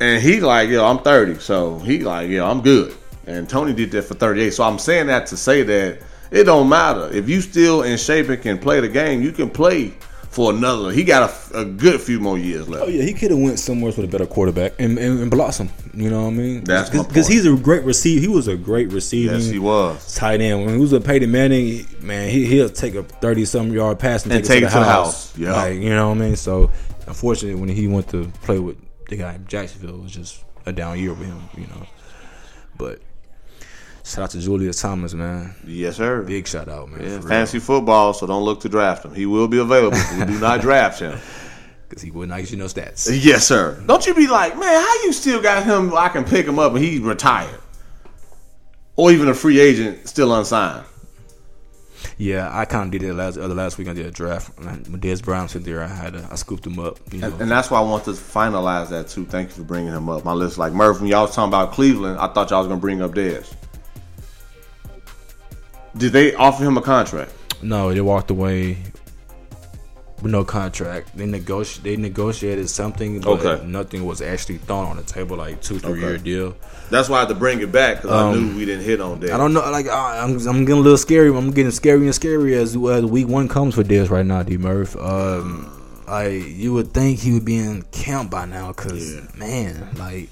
and he like, yo, I'm 30, so he like, yo, I'm good. And Tony did that for 38. So I'm saying that to say that it don't matter if you still in shape and can play the game, you can play for another. He got a, a good few more years left. Oh yeah, he could have went somewhere with a better quarterback and, and, and blossom. You know what I mean? That's because he's a great receiver. He was a great receiver. Yes, he was. tight end. When he was with Peyton Manning, man, he he'll take a thirty some yard pass and, And take, it to the, house. house. Yeah. like you know what I mean. So unfortunately, when he went to play with the guy in Jacksonville, it was just a down year with him. You know, but shout out to Julius Thomas, man. Yes, sir. Big shout out, man. Yeah, fantasy football, so don't look to draft him. He will be available. we do not draft him. [LAUGHS] because he wouldn't give you no stats. Yes, sir. Don't you be like, man, how you still got him? I can pick him up and he retired, or even a free agent still unsigned. Yeah, I kind of did it last uh, other last week. I did a draft. When Dez Bryant sat there, I had to, I scooped him up. You know, And, and that's why I want to finalize that too. Thank you for bringing him up. My list, like Murph, when y'all was talking about Cleveland, I thought y'all was gonna bring up Dez. Did they offer him a contract? No, they walked away with no contract. They negoti- They negotiated something, but Okay. nothing was actually thrown on the table. Like two, three year deal. That's why I had to bring it back because I knew we didn't hit on. Um, I don't know. Like I- I'm, I'm getting a little scary. I'm getting scary and scary as, as week one comes for this right now, D Murph. Um, I you would think he would be in camp by now, cause man, like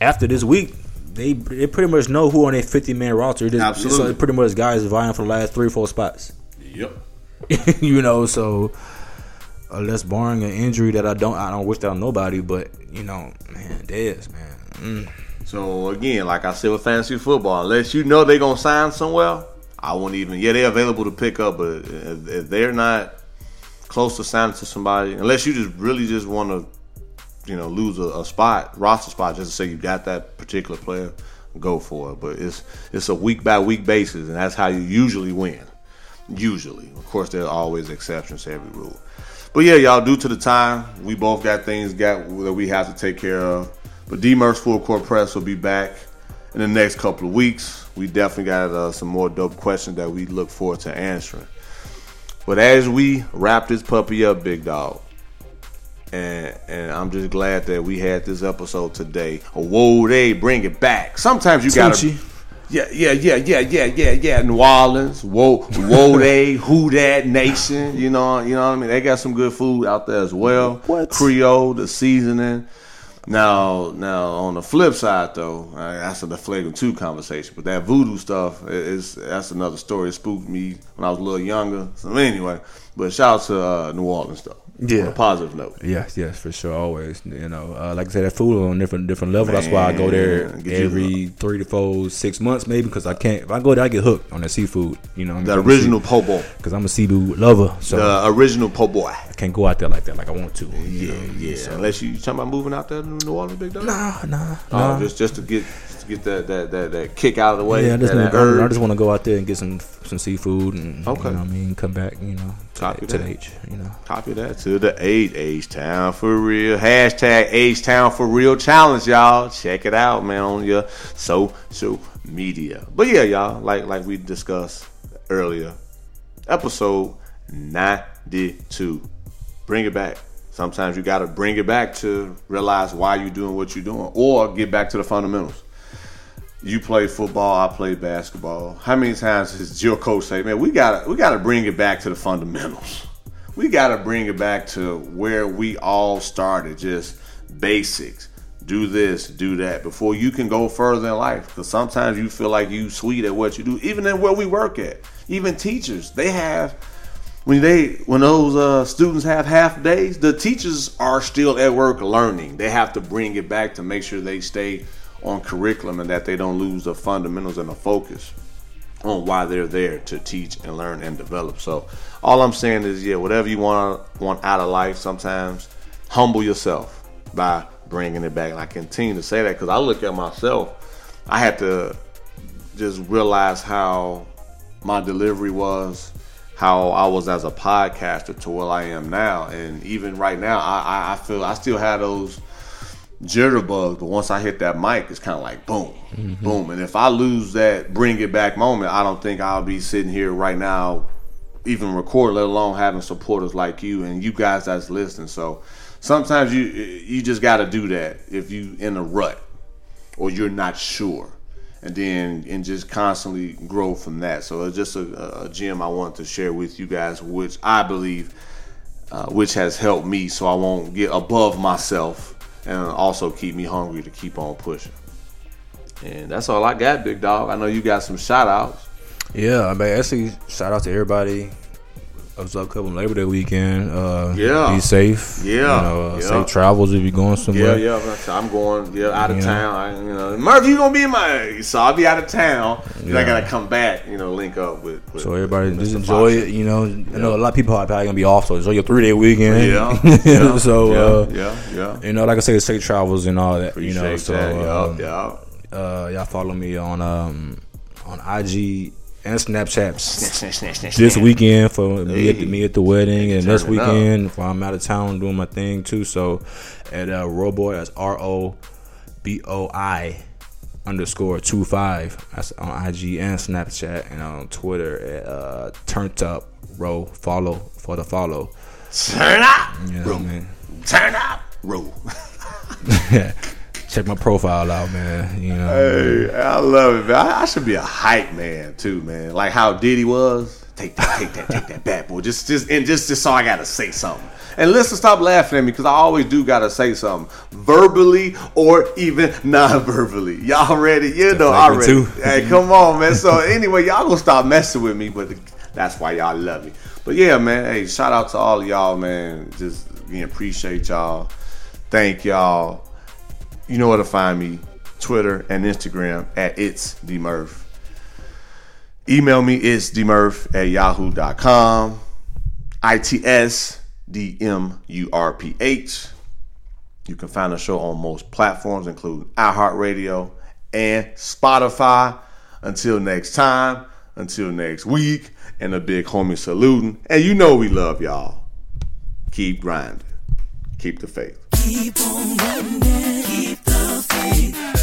after this week. They, they pretty much know who on their 50 man roster. It is- Absolutely. So pretty much guys vying for the last three, or four spots. Yep. [LAUGHS] you know, so unless barring an injury that I don't, I don't wish that on nobody, but you know, man, Dez, man, mm. So again, like I said with fantasy football, unless you know they're gonna sign somewhere, I won't even. Yeah, they're available to pick up, but if, if they're not close to signing to somebody, unless you just really just want to, you know, lose a, a spot, roster spot, just to say you got that particular player, go for it. But it's it's a week by week basis, and that's how you usually win. Usually, of course, there are always exceptions to every rule. But yeah, y'all, due to the time, we both got things got that we have to take care of. But D Full Court Press will be back in the next couple of weeks. We definitely got uh, some more dope questions that we look forward to answering. But as we wrap this puppy up, big dog, and and I'm just glad that we had this episode today. Whoa, they bring it back. Sometimes you gotta. Yeah, yeah, yeah, yeah, yeah, yeah, yeah. New Orleans, whoa, whoa, [LAUGHS] they, who that nation? You know, you know what I mean. They got some good food out there as well. What? Creole, the seasoning. Now, now on the flip side though, that's a flagrant two conversation. But that voodoo stuff is that's another story. It spooked me when I was a little younger. So anyway, but shout out to uh, New Orleans though. Yeah. On a positive note. yes, yes, for sure, always. You know, uh, like I said, that food on a different different level. That's why I go there Man, every three to four, six months, maybe, because I can't. If I go there, I get hooked on that seafood. You know, The original po' boy. because I'm a seafood lover, so The original po' boy. I can't go out there like that, like I want to. Yeah, yeah. Unless you, you talking about moving out there to New Orleans, big dog. Nah, nah, Oh, nah. just just to get just to get that that that, that kick out of the way. Yeah, I just, wanna, I just want to go out there and get some some seafood and Okay. you know I mean, come back, you know, to, Copy to that. the H, you know. Copy that to the eight H Town for real. Hashtag H Town for real challenge, y'all. Check it out, man, on your social media. But yeah, y'all, like like we discussed earlier, episode ninety two. Bring it back. Sometimes you gotta bring it back to realize why you're doing what you're doing, or get back to the fundamentals. You play football, I play basketball. How many times has your coach say, "Man, we gotta we gotta bring it back to the fundamentals. We gotta bring it back to where we all started, just basics. Do this, do that, before you can go further in life. Because sometimes you feel like you sweet at what you do, even in where we work at. Even teachers, they have when they when those uh, students have half days, the teachers are still at work learning. They have to bring it back to make sure they stay on curriculum and that they don't lose the fundamentals and the focus on why they're there to teach and learn and develop. So all I'm saying is, yeah, whatever you want want out of life, sometimes humble yourself by bringing it back. And I continue to say that because I look at myself. I had to just realize how my delivery was, how I was as a podcaster to where I am now, and even right now, I, I, I feel I still have those jitterbugs. But once I hit that mic, it's kind of like boom, boom. And if I lose that bring it back moment, I don't think I'll be sitting here right now even record, let alone having supporters like you and you guys that's listening. So sometimes you you just got to do that if you in a rut or you're not sure, and then and just constantly grow from that. So it's just a, a gem I wanted to share with you guys, which I believe, uh, which has helped me, so I won't get above myself, and also keep me hungry to keep on pushing. And that's all I got, big dog. I know you got some shout outs. Yeah, I mean, actually, shout out to everybody. I was up couple Labor Day weekend. Uh, Yeah. be safe. Yeah. you know, uh, Yeah. safe travels if you're going somewhere. yeah, that's- I'm going yeah out of Yeah. town. I, you know, Murphy, you gonna be in my so I'll be out of town. 'cause I gotta come back. You know, link up with. with So everybody with just enjoy Fox. it. You know, I know a lot of people are probably gonna be off, so enjoy your three day weekend. Yeah, [LAUGHS] yeah, so yeah, uh, yeah, yeah. you know, like I say, safe travels and all that. Appreciate you know, so that. um, yeah, yeah. uh, y'all follow me on um on IG and Snapchat this weekend for me at the, me at the wedding and this up. weekend if I'm out of town doing my thing too. So at uh, Roboy, that's R O B O I underscore two five. That's on IG and Snapchat and on Twitter at uh, Turned Up Row. Follow for the follow. Turn up, You know what I mean? turn up, roll. [LAUGHS] Check my profile out, man. You know. Hey, I love it, man. I, I should be a hype man too, man. Like how Diddy was. Take that, take that, take that bad boy. Just, just, and just, just so I gotta say something. And listen, stop laughing at me because I always do gotta say something, verbally or even non-verbally. Y'all ready? You know, I ready. too. Hey, come on, man. So anyway, y'all gonna stop messing with me, but that's why y'all love me. But yeah, man. Hey, shout out to all of y'all, man. Just again, appreciate y'all. Thank y'all. You know where to find me. Twitter and Instagram at it's dmurph. Email me it's dmurph at yahoo.com. ITS D-M-U-R-P-H. You can find the show on most platforms, including iHeartRadio and Spotify. Until next time, until next week, and a big homie saluting. And you know we love y'all. Keep grinding. Keep the faith. Keep on running, keep the faith.